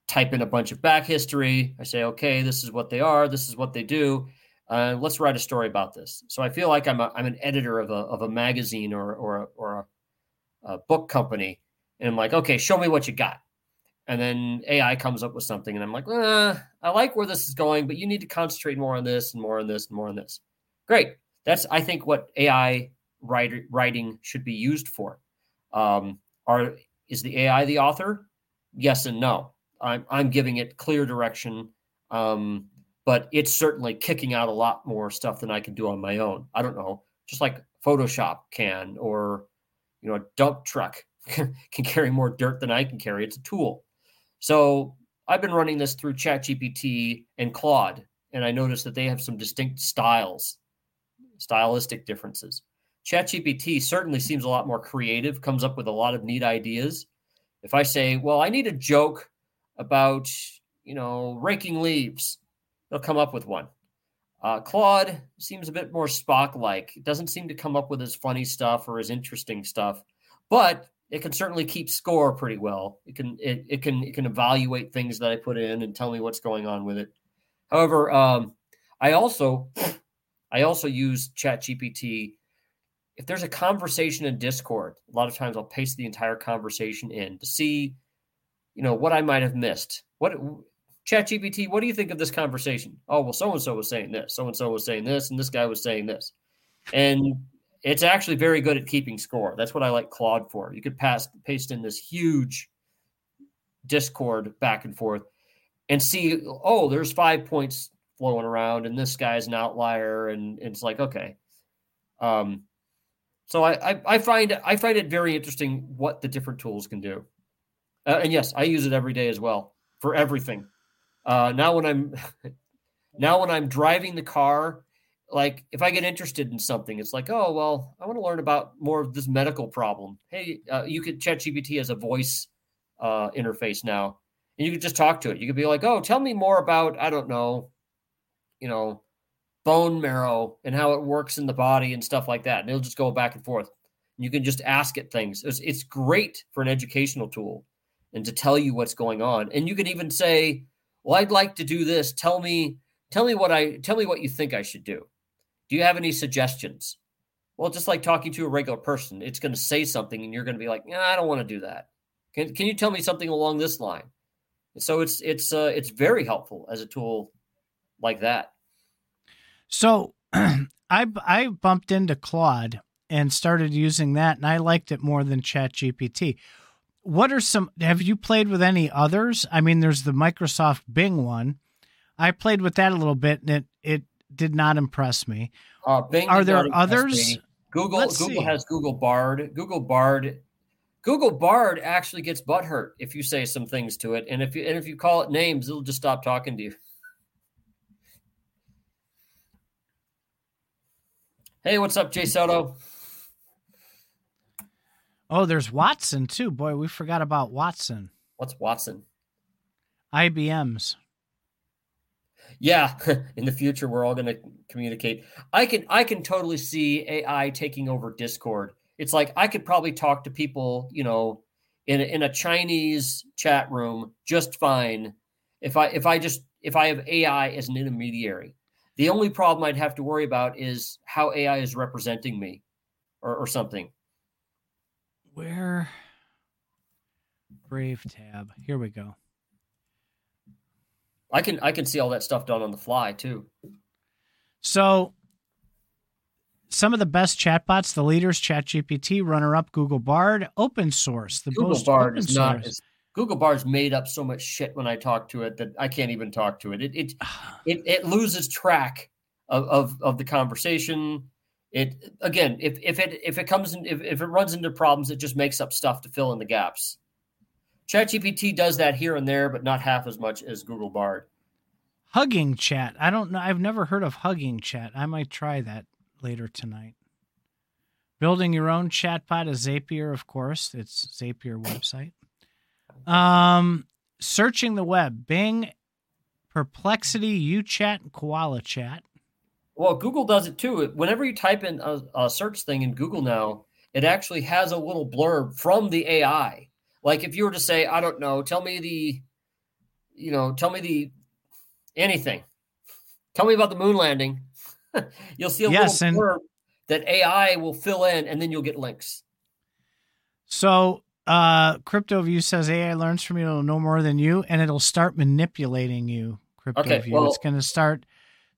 type in a bunch of back history. I say, okay, this is what they are. This is what they do. Uh, let's write a story about this. So I feel like I'm, a, I'm an editor of a, of a magazine or, or, or a, a book company. And I'm like, okay, show me what you got. And then AI comes up with something. And I'm like, eh, I like where this is going, but you need to concentrate more on this and more on this and more on this. Great. That's, I think, what AI writing should be used for. Um, are, is the AI the author? Yes and no I'm, I'm giving it clear direction. Um, but it's certainly kicking out a lot more stuff than I can do on my own. I don't know, just like Photoshop can, or you know, a dump truck can carry more dirt than I can carry. It's a tool. So I've been running this through ChatGPT and Claude, and I noticed that they have some distinct styles, stylistic differences. ChatGPT certainly seems a lot more creative, comes up with a lot of neat ideas. If I say, well, I need a joke about, you know, raking leaves, they'll come up with one. Uh, Claude seems a bit more Spock like. Doesn't seem to come up with as funny stuff or as interesting stuff, but it can certainly keep score pretty well. It can it, it can it can evaluate things that I put in and tell me what's going on with it. However, um, I also I also use ChatGPT. If there's a conversation in Discord, a lot of times I'll paste the entire conversation in to see, you know, what I might have missed. What ChatGPT, what do you think of this conversation? Oh, well, so and so was saying this, so and so was saying this, and this guy was saying this, and it's actually very good at keeping score. That's what I like Claude for. You could pass paste in this huge Discord back and forth and see, oh, there's five points flowing around, and this guy's an outlier, and, and it's like, okay. Um, so I, I, I find I find it very interesting what the different tools can do, uh, and yes, I use it every day as well for everything. Uh, now when I'm now when I'm driving the car like if I get interested in something, it's like, oh well, I want to learn about more of this medical problem. Hey, uh, you could ChatGPT as a voice uh, interface now, and you could just talk to it. You could be like, oh, tell me more about I don't know, you know, bone marrow and how it works in the body and stuff like that, and it'll just go back and forth. You can just ask it things. It's, it's great for an educational tool and to tell you what's going on. And you can even say, well, I'd like to do this. Tell me, tell me what I tell me what you think I should do do you have any suggestions? Well, just like talking to a regular person, it's going to say something and you're going to be like, yeah, I don't want to do that. Can, can you tell me something along this line? So it's it's uh, it's very helpful as a tool like that. So I I bumped into Claude and started using that, and I liked it more than ChatGPT. What are some? Have you played with any others? I mean, there's the Microsoft Bing one. I played with that a little bit, and it it did not impress me. Uh, Are there others? Google Let's Google see. has Google Bard. Google Bard Google Bard actually gets butthurt if you say some things to it, and if you and if you call it names, it'll just stop talking to you. Hey, what's up, Jay Soto? Oh, there's Watson too. Boy, we forgot about Watson. What's Watson? IBM's yeah in the future we're all going to communicate. I can i can totally see ai taking over discord. It's like i could probably talk to people you know in a, in a chinese chat room just fine if i if i just if i have ai as an intermediary. The only problem i'd have to worry about is how ai is representing me or, or something. Where? Brave tab. Here we go I can I can see all that stuff done on the fly too. So some of the best chatbots, the leaders, ChatGPT, runner up, Google Bard, open source. The Google Bard is not as, Google Bard's made up so much shit when I talk to it that I can't even talk to it. It it it, it loses track of, of, of the conversation. It again, if if it if it comes in if, if it runs into problems, it just makes up stuff to fill in the gaps. ChatGPT does that here and there, but not half as much as Google Bard. Hugging chat. I don't know. I've never heard of hugging chat. I might try that later tonight. Building your own chatbot is Zapier, of course. It's Zapier website. Um, searching the web, Bing, Perplexity, YouChat, and Koala Chat. Well, Google does it too. Whenever you type in a, a search thing in Google now, it actually has a little blurb from the AI like if you were to say, I don't know, tell me the, you know, tell me the anything. Tell me about the moon landing. you'll see a yes, little blurb that AI will fill in, and then you'll get links. So uh CryptoView says AI learns from you, it'll know more than you, and it'll start manipulating you. CryptoView. Okay, well, it's gonna start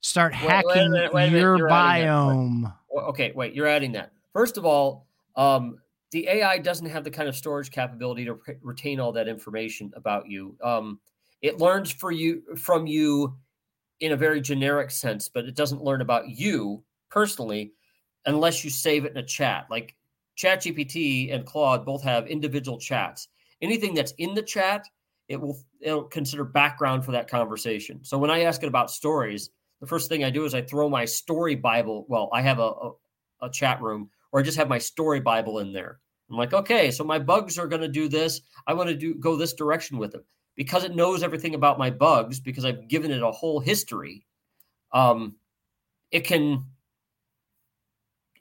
start wait, hacking wait, wait, your biome. Okay, wait, you're adding that. First of all, um, the AI doesn't have the kind of storage capability to retain all that information about you. Um, it learns for you from you in a very generic sense, but it doesn't learn about you personally unless you save it in a chat. Like ChatGPT and Claude both have individual chats. Anything that's in the chat, it will it'll consider background for that conversation. So when I ask it about stories, the first thing I do is I throw my story Bible. Well, I have a, a, a chat room, or I just have my story Bible in there. I'm like, okay, so my bugs are going to do this. I want to do go this direction with them because it knows everything about my bugs because I've given it a whole history. Um, it can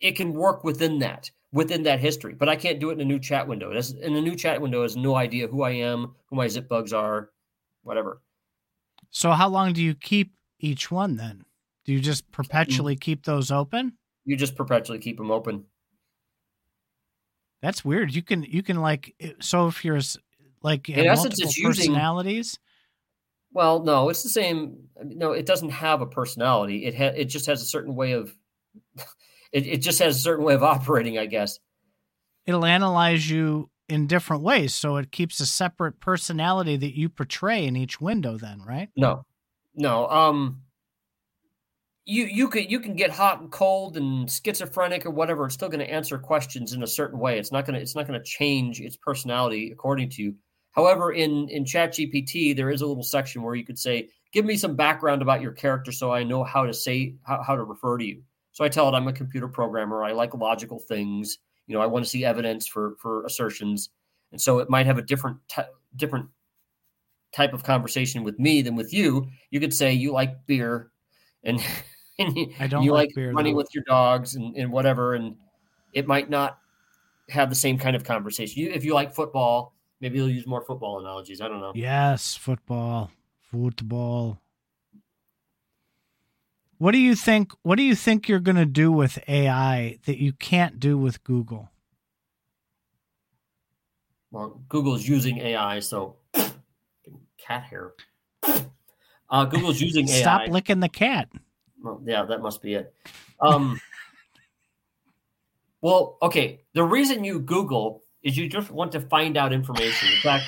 it can work within that within that history, but I can't do it in a new chat window. It in a new chat window has no idea who I am, who my zip bugs are, whatever. So how long do you keep each one then? Do you just perpetually mm. keep those open? You just perpetually keep them open. That's weird. You can you can like so if you're like in essence, it's using personalities. Using, well, no, it's the same. No, it doesn't have a personality. It ha- it just has a certain way of. It, it just has a certain way of operating, I guess. It'll analyze you in different ways, so it keeps a separate personality that you portray in each window. Then, right? No, no. Um, you you can you can get hot and cold and schizophrenic or whatever. It's still going to answer questions in a certain way. It's not going to it's not going to change its personality according to you. However, in in ChatGPT, there is a little section where you could say, "Give me some background about your character, so I know how to say how, how to refer to you." So I tell it I'm a computer programmer. I like logical things. You know, I want to see evidence for for assertions, and so it might have a different t- different type of conversation with me than with you. You could say you like beer, and, and you, I don't you like, like running though. with your dogs and, and whatever, and it might not have the same kind of conversation. You, if you like football, Maybe you'll use more football analogies. I don't know. Yes, football, football. What do you think? What do you think you're going to do with AI that you can't do with Google? Well, Google's using AI, so cat hair. Uh, Google's using AI. Stop licking the cat. Well, yeah, that must be it. Um, well, okay. The reason you Google is you just want to find out information. In fact,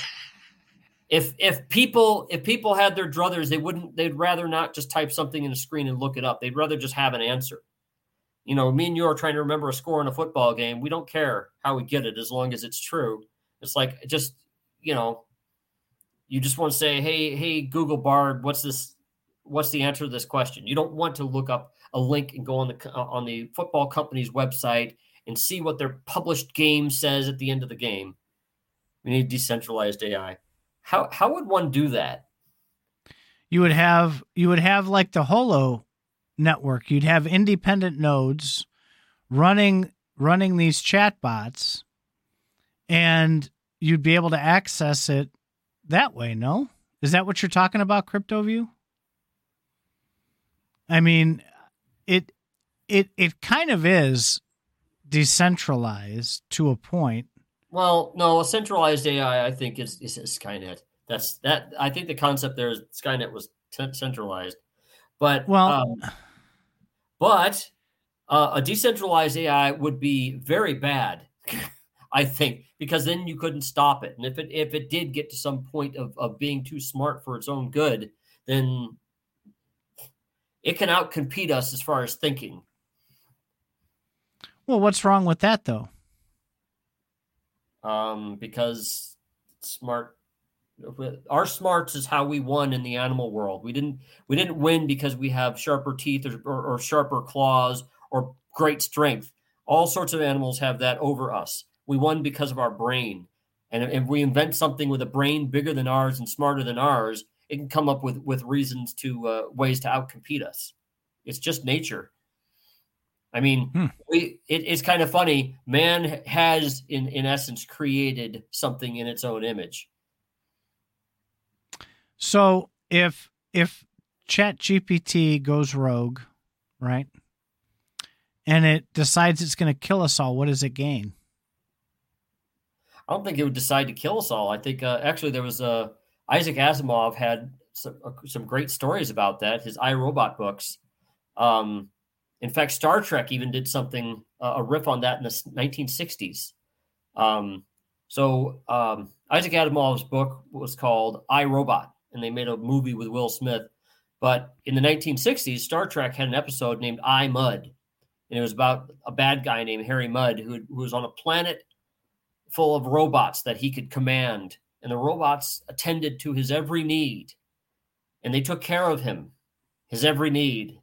if if people if people had their druthers, they wouldn't. They'd rather not just type something in a screen and look it up. They'd rather just have an answer. You know, me and you are trying to remember a score in a football game. We don't care how we get it as long as it's true. It's like just you know, you just want to say, hey, hey, Google Bard, what's this? What's the answer to this question? You don't want to look up a link and go on the uh, on the football company's website and see what their published game says at the end of the game. We need decentralized AI. How how would one do that? You would have you would have like the Holo network. You'd have independent nodes running running these chatbots and you'd be able to access it that way, no? Is that what you're talking about, CryptoView? I mean, it it it kind of is decentralized to a point. Well, no, a centralized AI, I think is, is Skynet. That's that. I think the concept there is Skynet was t- centralized, but well, um, but uh, a decentralized AI would be very bad. I think because then you couldn't stop it, and if it if it did get to some point of of being too smart for its own good, then it can outcompete us as far as thinking. Well, what's wrong with that though? Um, because smart our smarts is how we won in the animal world. We didn't we didn't win because we have sharper teeth or, or, or, sharper claws or great strength. All sorts of animals have that over us. We won because of our brain. And if we invent something with a brain bigger than ours and smarter than ours, it can come up with with reasons to uh, ways to outcompete us. It's just nature. I mean, hmm. we it, it's kind of funny. Man has, in in essence, created something in its own image. So if if Chat GPT goes rogue, right, and it decides it's going to kill us all, what does it gain? I don't think it would decide to kill us all. I think uh, actually there was a Isaac Asimov had some, uh, some great stories about that. His I Robot books. Um, in fact, Star Trek even did something, uh, a riff on that in the 1960s. Um, so um, Isaac Asimov's book was called I Robot, and they made a movie with Will Smith. But in the 1960s, Star Trek had an episode named I Mudd, and it was about a bad guy named Harry Mudd who, who was on a planet full of robots that he could command, and the robots attended to his every need, and they took care of him, his every need,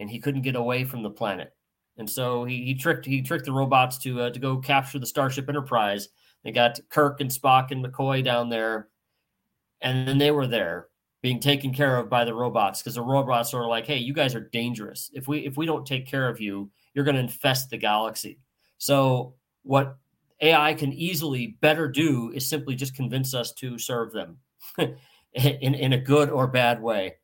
and he couldn't get away from the planet. And so he, he tricked he tricked the robots to uh, to go capture the Starship Enterprise. They got Kirk and Spock and McCoy down there, and then they were there being taken care of by the robots because the robots are like, "Hey, you guys are dangerous. If we if we don't take care of you, you're going to infest the galaxy." So what AI can easily better do is simply just convince us to serve them in in a good or bad way.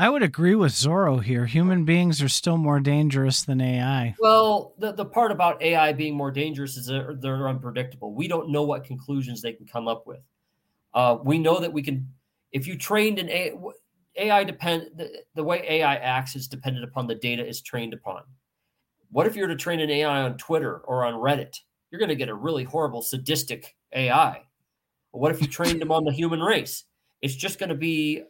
I would agree with Zorro here. Human beings are still more dangerous than AI. Well, the, the part about AI being more dangerous is they're, they're unpredictable. We don't know what conclusions they can come up with. Uh, we know that we can, if you trained an AI, AI depend the, the way AI acts is dependent upon the data it's trained upon. What if you were to train an AI on Twitter or on Reddit? You're going to get a really horrible, sadistic AI. What if you trained them on the human race? It's just going to be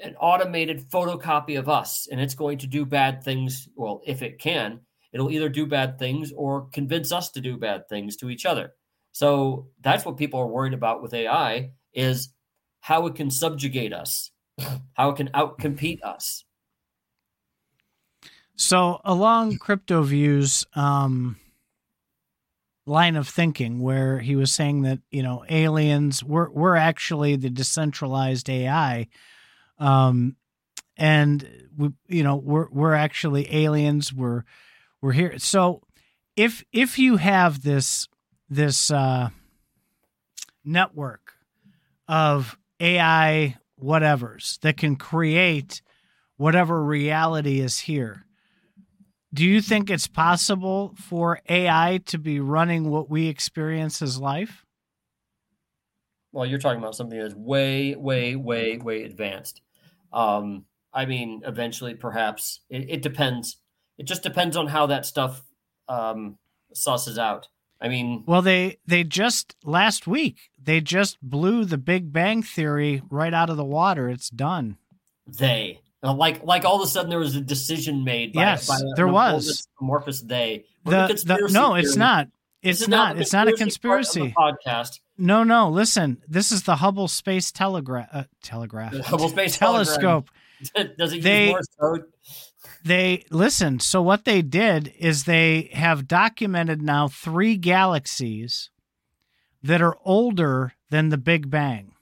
an automated photocopy of us and it's going to do bad things well if it can it'll either do bad things or convince us to do bad things to each other so that's what people are worried about with ai is how it can subjugate us how it can outcompete us so along CryptoView's um line of thinking where he was saying that you know aliens we're, we're actually the decentralized ai um, and we, you know, we're we're actually aliens. We're we're here. So if if you have this this uh, network of AI whatevers that can create whatever reality is here. Do you think it's possible for AI to be running what we experience as life? Well, you're talking about something that's way, way, way, way advanced. Um, I mean, eventually, perhaps it, it, depends. It just depends on how that stuff um, sauces out. I mean, well, they they just last week they just blew the Big Bang Theory right out of the water. It's done. They like like all of a sudden there was a decision made. By, yes, by there was amorphous they. The, the, no, it's not. It's not. It's not a conspiracy podcast. No, no. Listen, this is the Hubble Space Telegraph. Uh, telegraph. The Hubble Space Telescope. Does it they, use Morse code? They listen. So what they did is they have documented now three galaxies that are older than the Big Bang.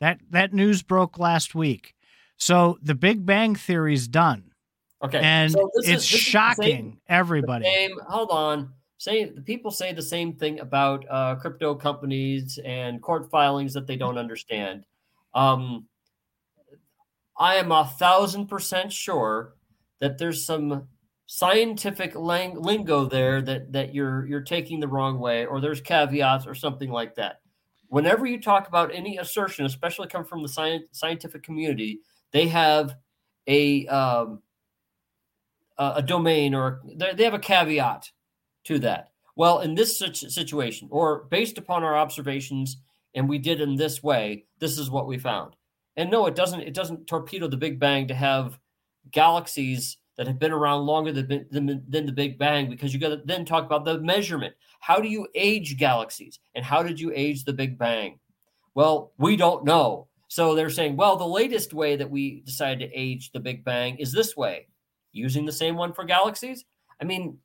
That that news broke last week. So the Big Bang theory's done. Okay. And so it's is, shocking everybody. Same, hold on. Say the people say the same thing about uh, crypto companies and court filings that they don't understand. Um, I am a thousand percent sure that there's some scientific lang- lingo there that that you're you're taking the wrong way, or there's caveats or something like that. Whenever you talk about any assertion, especially come from the science, scientific community, they have a um, a domain or they have a caveat to that. Well, in this situation, or based upon our observations, and we did in this way, this is what we found. And no, it doesn't. It doesn't torpedo the Big Bang to have galaxies that have been around longer than, than, than the Big Bang because you got to then talk about the measurement. How do you age galaxies, and how did you age the Big Bang? Well, we don't know. So they're saying, well, the latest way that we decided to age the Big Bang is this way using the same one for galaxies? I mean,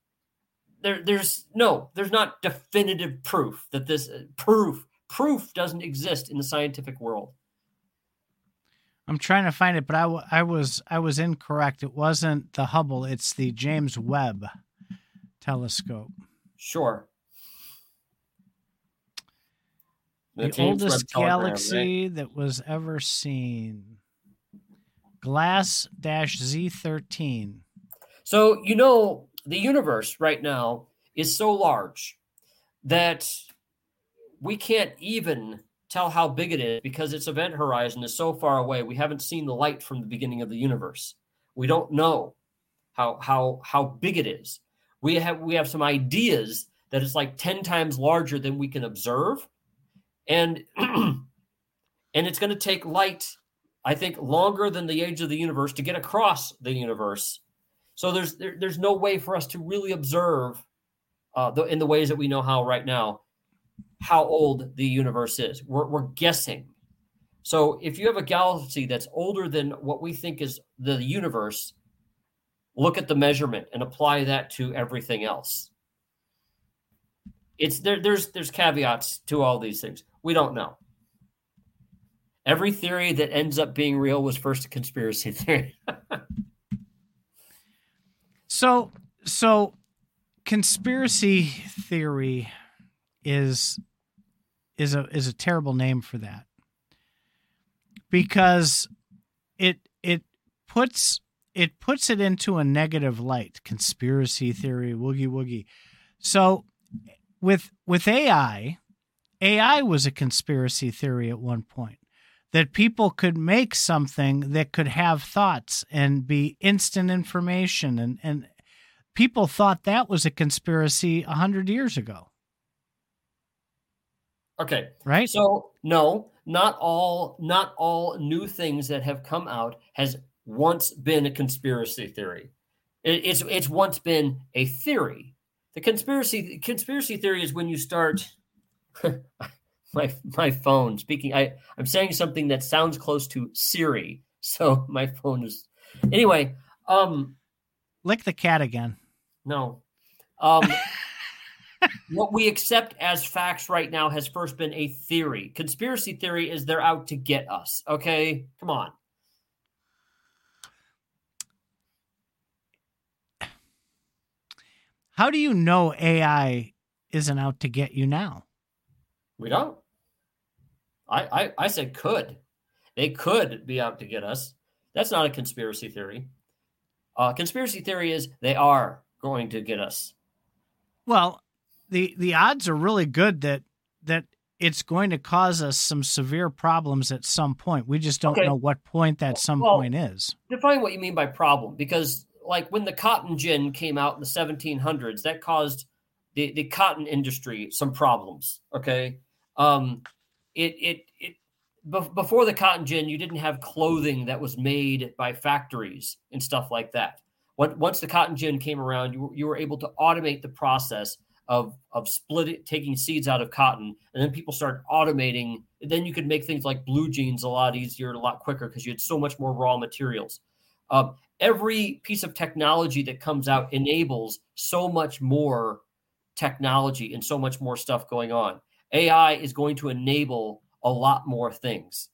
there, there's no, there's not definitive proof that this uh, proof proof doesn't exist in the scientific world. I'm trying to find it, but I, w- I was I was incorrect. It wasn't the Hubble; it's the James Webb telescope. Sure. The, the oldest galaxy right? that was ever seen. Glass Z13. So, you know, the universe right now is so large that we can't even tell how big it is because its event horizon is so far away. We haven't seen the light from the beginning of the universe. We don't know how how how big it is. We have we have some ideas that it's like 10 times larger than we can observe. And and it's going to take light, I think, longer than the age of the universe to get across the universe. So there's there, there's no way for us to really observe uh, the, in the ways that we know how right now how old the universe is. We're, we're guessing. So if you have a galaxy that's older than what we think is the universe, look at the measurement and apply that to everything else. It's there, there's there's caveats to all these things. We don't know. Every theory that ends up being real was first a conspiracy theory. so so conspiracy theory is is a is a terrible name for that because it it puts it puts it into a negative light conspiracy theory woogie woogie so with with ai ai was a conspiracy theory at one point that people could make something that could have thoughts and be instant information and and people thought that was a conspiracy 100 years ago Okay. Right? So no, not all not all new things that have come out has once been a conspiracy theory. It, it's it's once been a theory. The conspiracy conspiracy theory is when you start my my phone speaking I I'm saying something that sounds close to Siri. So my phone is anyway, um lick the cat again. No. Um what we accept as facts right now has first been a theory. Conspiracy theory is they're out to get us. Okay, come on. How do you know AI isn't out to get you now? We don't. I, I, I said could. They could be out to get us. That's not a conspiracy theory. Uh, conspiracy theory is they are going to get us. Well, the the odds are really good that that it's going to cause us some severe problems at some point. We just don't okay. know what point that some well, point is. Define what you mean by problem, because like when the cotton gin came out in the 1700s, that caused the, the cotton industry some problems. Okay, um, it it it before the cotton gin, you didn't have clothing that was made by factories and stuff like that. Once the cotton gin came around, you, you were able to automate the process of of splitting taking seeds out of cotton and then people started automating then you could make things like blue jeans a lot easier a lot quicker because you had so much more raw materials um, every piece of technology that comes out enables so much more technology and so much more stuff going on ai is going to enable a lot more things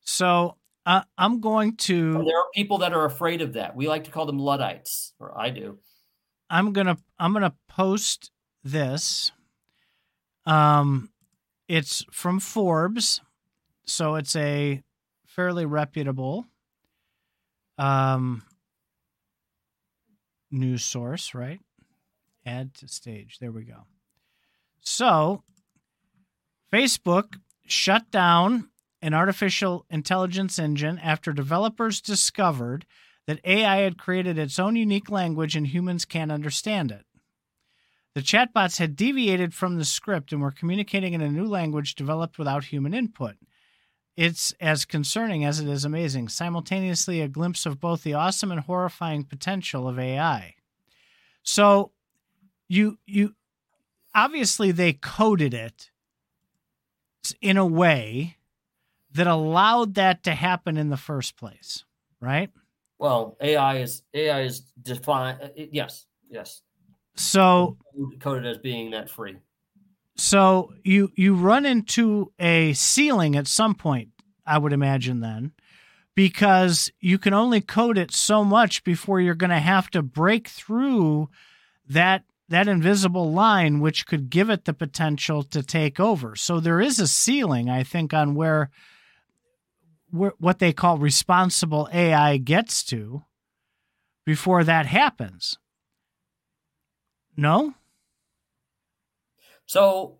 so uh, i'm going to there are people that are afraid of that we like to call them luddites or i do I'm gonna I'm gonna post this. Um, it's from Forbes, so it's a fairly reputable um news source, right? Add to stage. There we go. So, Facebook shut down an artificial intelligence engine after developers discovered that AI had created its own unique language and humans can't understand it. The chatbots had deviated from the script and were communicating in a new language developed without human input. It's as concerning as it is amazing, simultaneously a glimpse of both the awesome and horrifying potential of AI. So you you obviously they coded it in a way that allowed that to happen in the first place, right? Well, AI is AI is defined. Uh, yes, yes. So coded as being net free. So you you run into a ceiling at some point, I would imagine then, because you can only code it so much before you're going to have to break through that that invisible line which could give it the potential to take over. So there is a ceiling I think on where what they call responsible AI gets to before that happens. No? So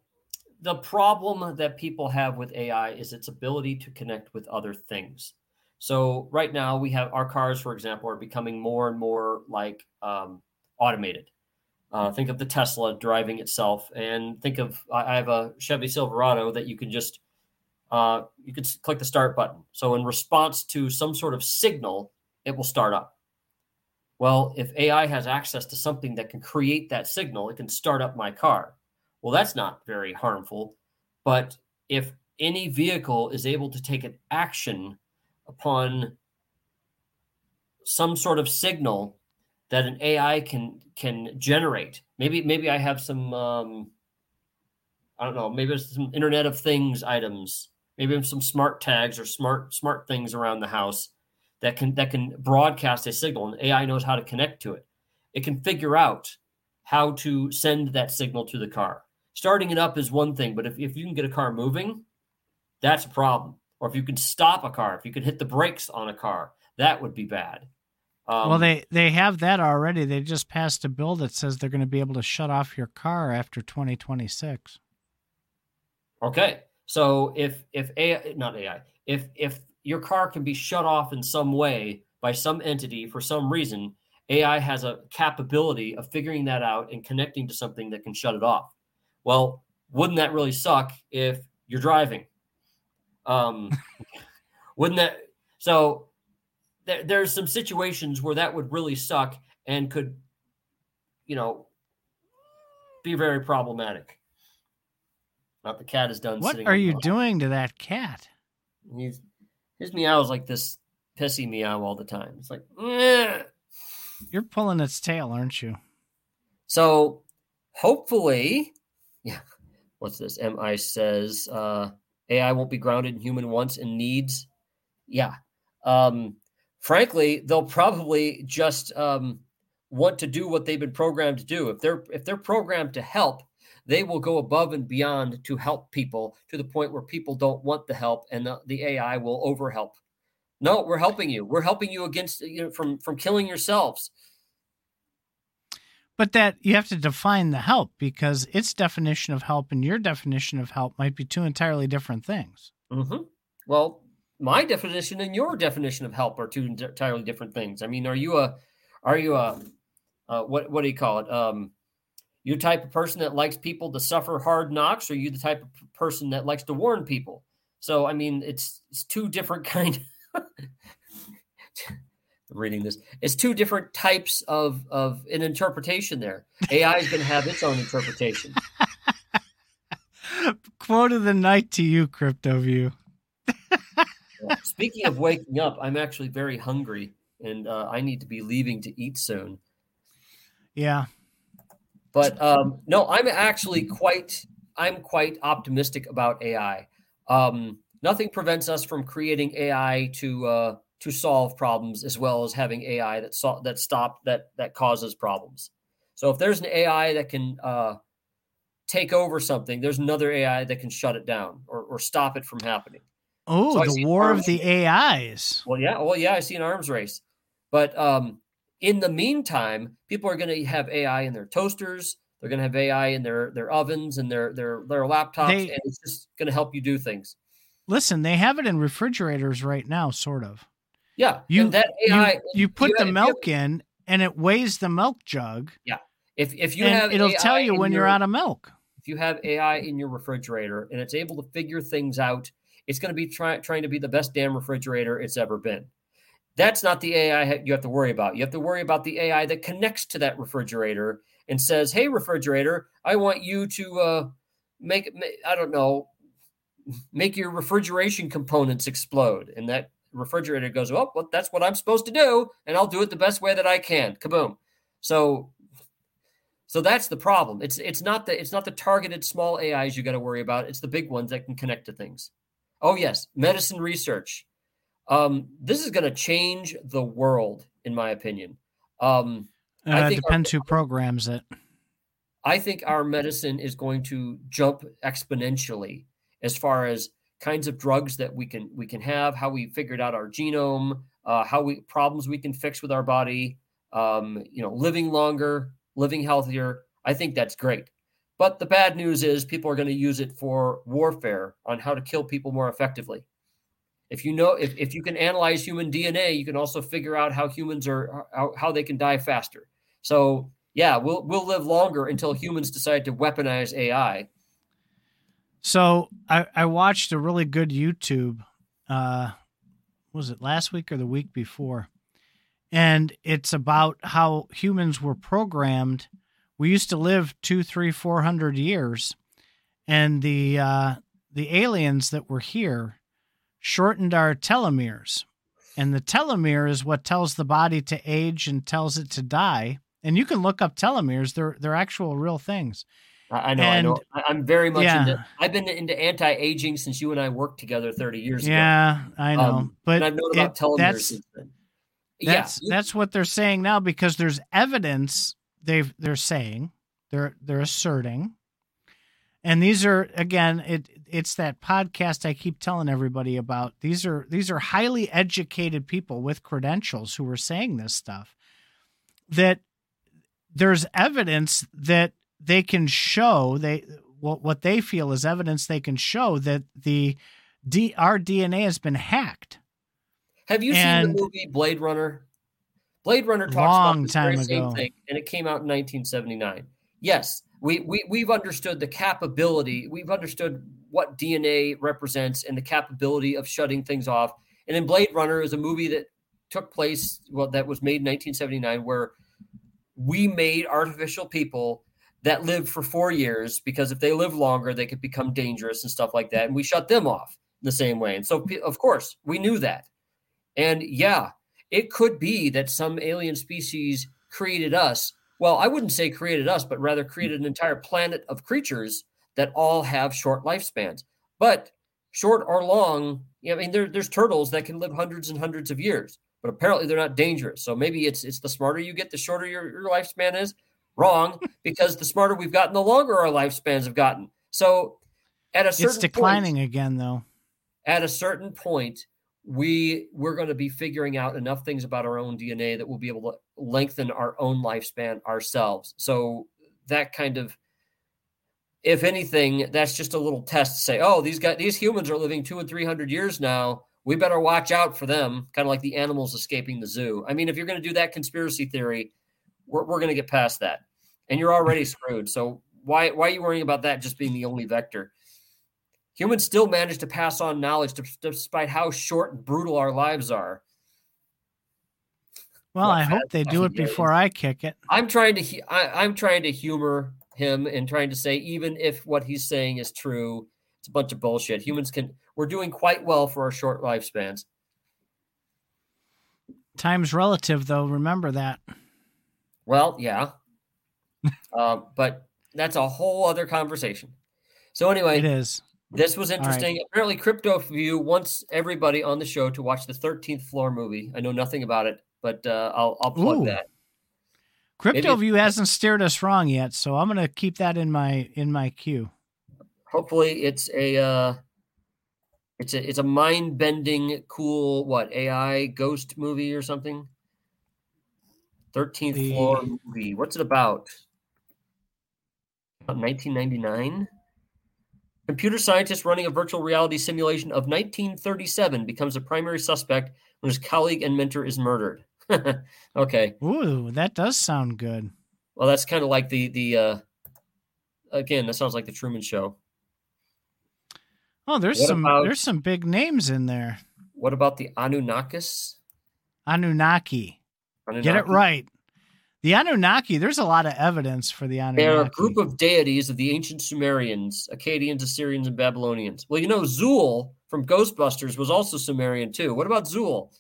the problem that people have with AI is its ability to connect with other things. So right now we have our cars, for example, are becoming more and more like um, automated. Uh, think of the Tesla driving itself, and think of I have a Chevy Silverado that you can just uh, you can click the start button. So in response to some sort of signal, it will start up. Well, if AI has access to something that can create that signal, it can start up my car. Well, that's not very harmful. But if any vehicle is able to take an action upon some sort of signal that an AI can can generate, maybe maybe I have some um, I don't know, maybe there's some Internet of Things items, maybe some smart tags or smart smart things around the house that can that can broadcast a signal, and AI knows how to connect to it. It can figure out how to send that signal to the car. Starting it up is one thing, but if, if you can get a car moving, that's a problem. Or if you can stop a car, if you can hit the brakes on a car, that would be bad. Um, well, they they have that already. They just passed a bill that says they're going to be able to shut off your car after 2026. Okay, so if if AI, not AI, if if your car can be shut off in some way by some entity for some reason, AI has a capability of figuring that out and connecting to something that can shut it off. Well, wouldn't that really suck if you're driving? Um, wouldn't that? So there, there's some situations where that would really suck and could, you know, be very problematic. Not the cat is done. What are you doing to that cat? He's his meow is like this pissy meow all the time. It's like, eh. you're pulling its tail, aren't you? So hopefully, yeah. What's this? Mi says uh, AI won't be grounded in human wants and needs. Yeah. Um, frankly, they'll probably just um, want to do what they've been programmed to do. If they're if they're programmed to help, they will go above and beyond to help people to the point where people don't want the help and the, the AI will overhelp. No, we're helping you. We're helping you against you know, from from killing yourselves. But that you have to define the help because its definition of help and your definition of help might be two entirely different things. Mm-hmm. Well, my definition and your definition of help are two entirely different things. I mean, are you a, are you a, uh, what what do you call it? Um, you type of person that likes people to suffer hard knocks, or you the type of person that likes to warn people? So I mean, it's it's two different kind. I'm reading this, it's two different types of of an interpretation. There, AI is going to have its own interpretation. Quote of the night to you, CryptoView. Speaking of waking up, I'm actually very hungry, and uh, I need to be leaving to eat soon. Yeah, but um, no, I'm actually quite I'm quite optimistic about AI. Um, nothing prevents us from creating AI to uh, to solve problems as well as having AI that so- that stop that that causes problems. So if there's an AI that can uh, take over something, there's another AI that can shut it down or, or stop it from happening. Oh, so the war of the AIs. Well, yeah, well, yeah, I see an arms race, but um, in the meantime, people are going to have AI in their toasters. They're going to have AI in their their ovens and their their their laptops, they, and it's just going to help you do things. Listen, they have it in refrigerators right now, sort of. Yeah, you that AI, you, you put you the milk in, and it weighs the milk jug. Yeah, if if you have, it'll AI tell you when your, you're out of milk. If you have AI in your refrigerator and it's able to figure things out, it's going to be trying trying to be the best damn refrigerator it's ever been. That's not the AI you have to worry about. You have to worry about the AI that connects to that refrigerator and says, "Hey, refrigerator, I want you to uh, make I don't know, make your refrigeration components explode." And that refrigerator goes, "Oh, well, that's what I'm supposed to do, and I'll do it the best way that I can." Kaboom! So, so that's the problem. It's it's not the it's not the targeted small AIs you got to worry about. It's the big ones that can connect to things. Oh yes, medicine research. Um, this is going to change the world, in my opinion. Um, uh, I think depends our, who programs it. I think our medicine is going to jump exponentially as far as kinds of drugs that we can we can have, how we figured out our genome, uh, how we problems we can fix with our body. Um, you know, living longer, living healthier. I think that's great. But the bad news is people are going to use it for warfare on how to kill people more effectively. If you know, if, if you can analyze human DNA, you can also figure out how humans are, how, how they can die faster. So yeah, we'll we'll live longer until humans decide to weaponize AI. So I, I watched a really good YouTube. Uh, was it last week or the week before? And it's about how humans were programmed. We used to live two, three, four hundred years, and the uh, the aliens that were here shortened our telomeres, and the telomere is what tells the body to age and tells it to die and you can look up telomeres; they're they're actual real things. I know. And, I know. I'm very much yeah. into. I've been into anti-aging since you and I worked together 30 years ago. Yeah, I know. Um, but I've known about it, telomeres that's, since then. That's yeah. that's what they're saying now because there's evidence they've they're saying they're they're asserting, and these are again it it's that podcast I keep telling everybody about. These are these are highly educated people with credentials who are saying this stuff that there's evidence that they can show they what what they feel is evidence they can show that the D, our DNA has been hacked. Have you and seen the movie Blade Runner? Blade Runner talks about the very ago. same thing, and it came out in 1979. Yes, we, we we've understood the capability, we've understood what DNA represents and the capability of shutting things off. And in Blade Runner is a movie that took place, well, that was made in 1979, where we made artificial people that lived for four years because if they live longer, they could become dangerous and stuff like that. And we shut them off the same way. And so, of course, we knew that. And yeah, it could be that some alien species created us. Well, I wouldn't say created us, but rather created an entire planet of creatures that all have short lifespans. But short or long, I mean, there, there's turtles that can live hundreds and hundreds of years but apparently they're not dangerous. So maybe it's it's the smarter you get, the shorter your, your lifespan is. Wrong, because the smarter we've gotten, the longer our lifespans have gotten. So at a certain it's declining point, again, though. At a certain point, we we're going to be figuring out enough things about our own DNA that we'll be able to lengthen our own lifespan ourselves. So that kind of if anything, that's just a little test to say, oh, these guys, these humans are living two and three hundred years now we better watch out for them, kind of like the animals escaping the zoo. I mean, if you're going to do that conspiracy theory, we're, we're going to get past that. And you're already screwed. So why, why are you worrying about that just being the only vector? Humans still manage to pass on knowledge despite how short and brutal our lives are. Well, I hope they do it before I kick it. I'm trying to I, I'm trying to humor him and trying to say even if what he's saying is true, it's a bunch of bullshit. Humans can we're doing quite well for our short lifespans. Time's relative, though. Remember that. Well, yeah. uh, but that's a whole other conversation. So, anyway, it is. This was interesting. Right. Apparently, CryptoView wants everybody on the show to watch the 13th Floor movie. I know nothing about it, but uh, I'll, I'll plug Ooh. that. CryptoView hasn't steered us wrong yet, so I'm going to keep that in my in my queue. Hopefully, it's a uh, it's a it's a mind bending, cool what AI ghost movie or something. Thirteenth floor movie. What's it about? about? 1999. Computer scientist running a virtual reality simulation of 1937 becomes a primary suspect when his colleague and mentor is murdered. okay. Ooh, that does sound good. Well, that's kind of like the the uh again, that sounds like the Truman Show. Oh, there's what some about, there's some big names in there. What about the Anunnakis? Anunnaki. Anunnaki. Get it right. The Anunnaki, there's a lot of evidence for the Anunnaki. They're a group of deities of the ancient Sumerians, Akkadians, Assyrians, and Babylonians. Well, you know, Zuul from Ghostbusters was also Sumerian too. What about Zuul?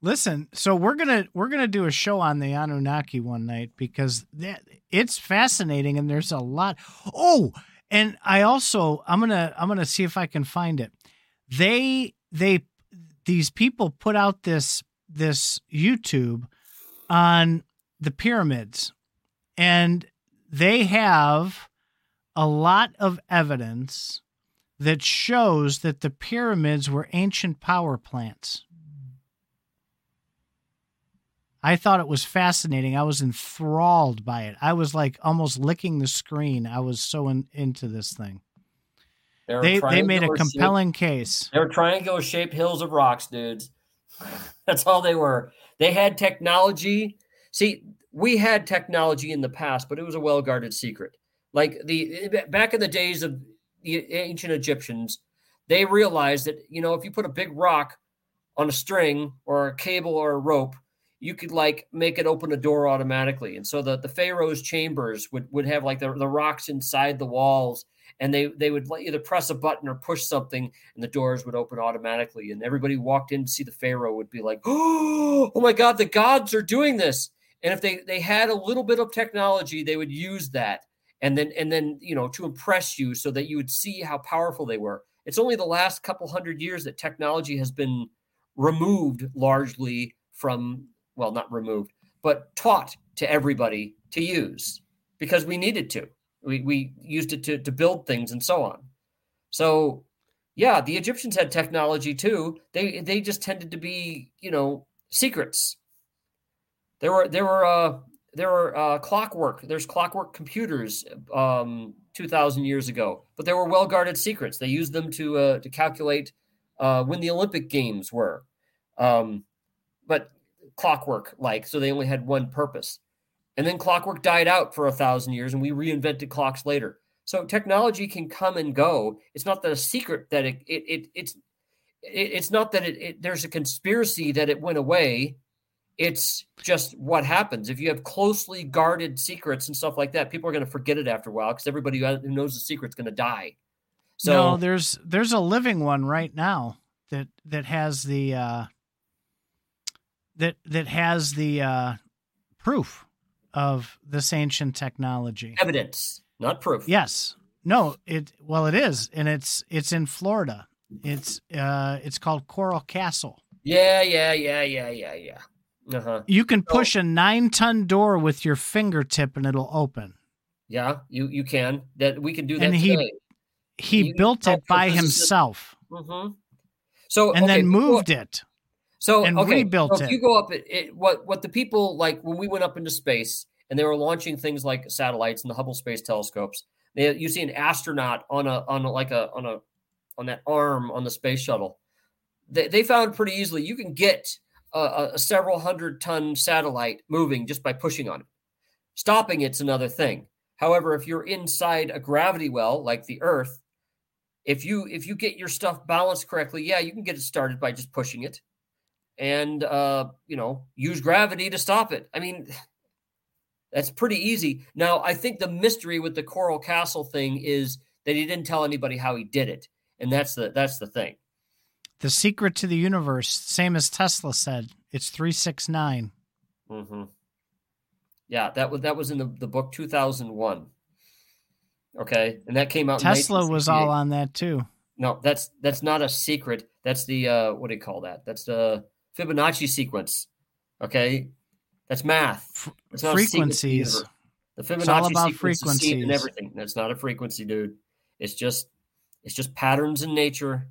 Listen, so we're gonna we're gonna do a show on the Anunnaki one night because that, it's fascinating and there's a lot. Oh, and I also I'm gonna I'm gonna see if I can find it. They they these people put out this this YouTube on the pyramids, and they have a lot of evidence that shows that the pyramids were ancient power plants. I thought it was fascinating. I was enthralled by it. I was like almost licking the screen. I was so in, into this thing. They they made a compelling shaped, case. They were triangular shaped hills of rocks, dudes. That's all they were. They had technology. See, we had technology in the past, but it was a well guarded secret. Like the back in the days of the ancient Egyptians, they realized that you know if you put a big rock on a string or a cable or a rope, you could like make it open a door automatically. And so the the pharaoh's chambers would would have like the, the rocks inside the walls and they they would either press a button or push something and the doors would open automatically and everybody walked in to see the pharaoh would be like oh, oh my god the gods are doing this! And if they they had a little bit of technology they would use that and then and then you know to impress you so that you would see how powerful they were. It's only the last couple hundred years that technology has been removed largely from well not removed but taught to everybody to use because we needed to we, we used it to, to build things and so on. So, yeah, the Egyptians had technology too. They they just tended to be, you know, secrets. There were there were uh, there were uh, clockwork. There's clockwork computers um, two thousand years ago, but they were well guarded secrets. They used them to uh, to calculate uh, when the Olympic Games were, um, but clockwork like. So they only had one purpose. And then clockwork died out for a thousand years and we reinvented clocks later. So technology can come and go. It's not that a secret that it, it, it it's it, it's not that it, it there's a conspiracy that it went away. It's just what happens if you have closely guarded secrets and stuff like that. People are going to forget it after a while because everybody who knows the secret's going to die. So no, there's there's a living one right now that that has the uh, that that has the uh, proof of this ancient technology. Evidence, not proof. Yes. No, it well it is and it's it's in Florida. It's uh it's called Coral Castle. Yeah, yeah, yeah, yeah, yeah, yeah. Uh-huh. You can push a 9-ton door with your fingertip and it'll open. Yeah, you you can. That we can do that and today. he he built it by himself. Mm-hmm. So and okay, then moved it. So and okay, rebuilt so if it. you go up, it, it what what the people like when we went up into space and they were launching things like satellites and the Hubble Space Telescopes. They, you see an astronaut on a on a, like a on a on that arm on the space shuttle. They, they found pretty easily you can get a, a several hundred ton satellite moving just by pushing on it. Stopping it's another thing. However, if you're inside a gravity well like the Earth, if you if you get your stuff balanced correctly, yeah, you can get it started by just pushing it, and uh, you know use gravity to stop it. I mean, that's pretty easy. Now, I think the mystery with the Coral Castle thing is that he didn't tell anybody how he did it, and that's the that's the thing. The secret to the universe, same as Tesla said, it's three six nine. Mm-hmm. Yeah, that was that was in the, the book two thousand one. Okay, and that came out. Tesla was all on that too. No, that's that's not a secret. That's the uh, what do you call that? That's the Fibonacci sequence. Okay, that's math. It's not frequencies. The Fibonacci it's all about frequencies and everything. That's not a frequency, dude. It's just it's just patterns in nature.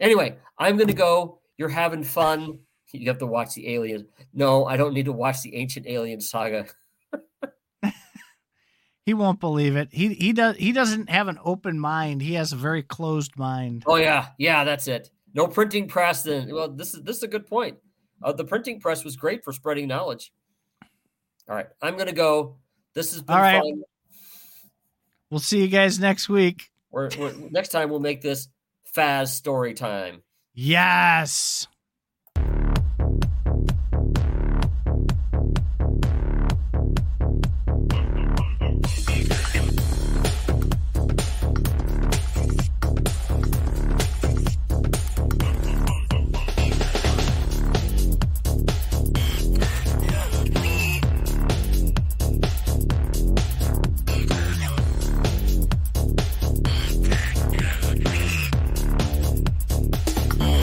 Anyway, I'm gonna go. You're having fun. You have to watch the aliens. No, I don't need to watch the ancient alien saga. he won't believe it. He he does he doesn't have an open mind. He has a very closed mind. Oh yeah, yeah, that's it. No printing press. Then well, this is this is a good point. Uh, the printing press was great for spreading knowledge. All right, I'm going to go. This has been All right. fun. We'll see you guys next week. We're, we're, next time we'll make this Faz story time. Yes.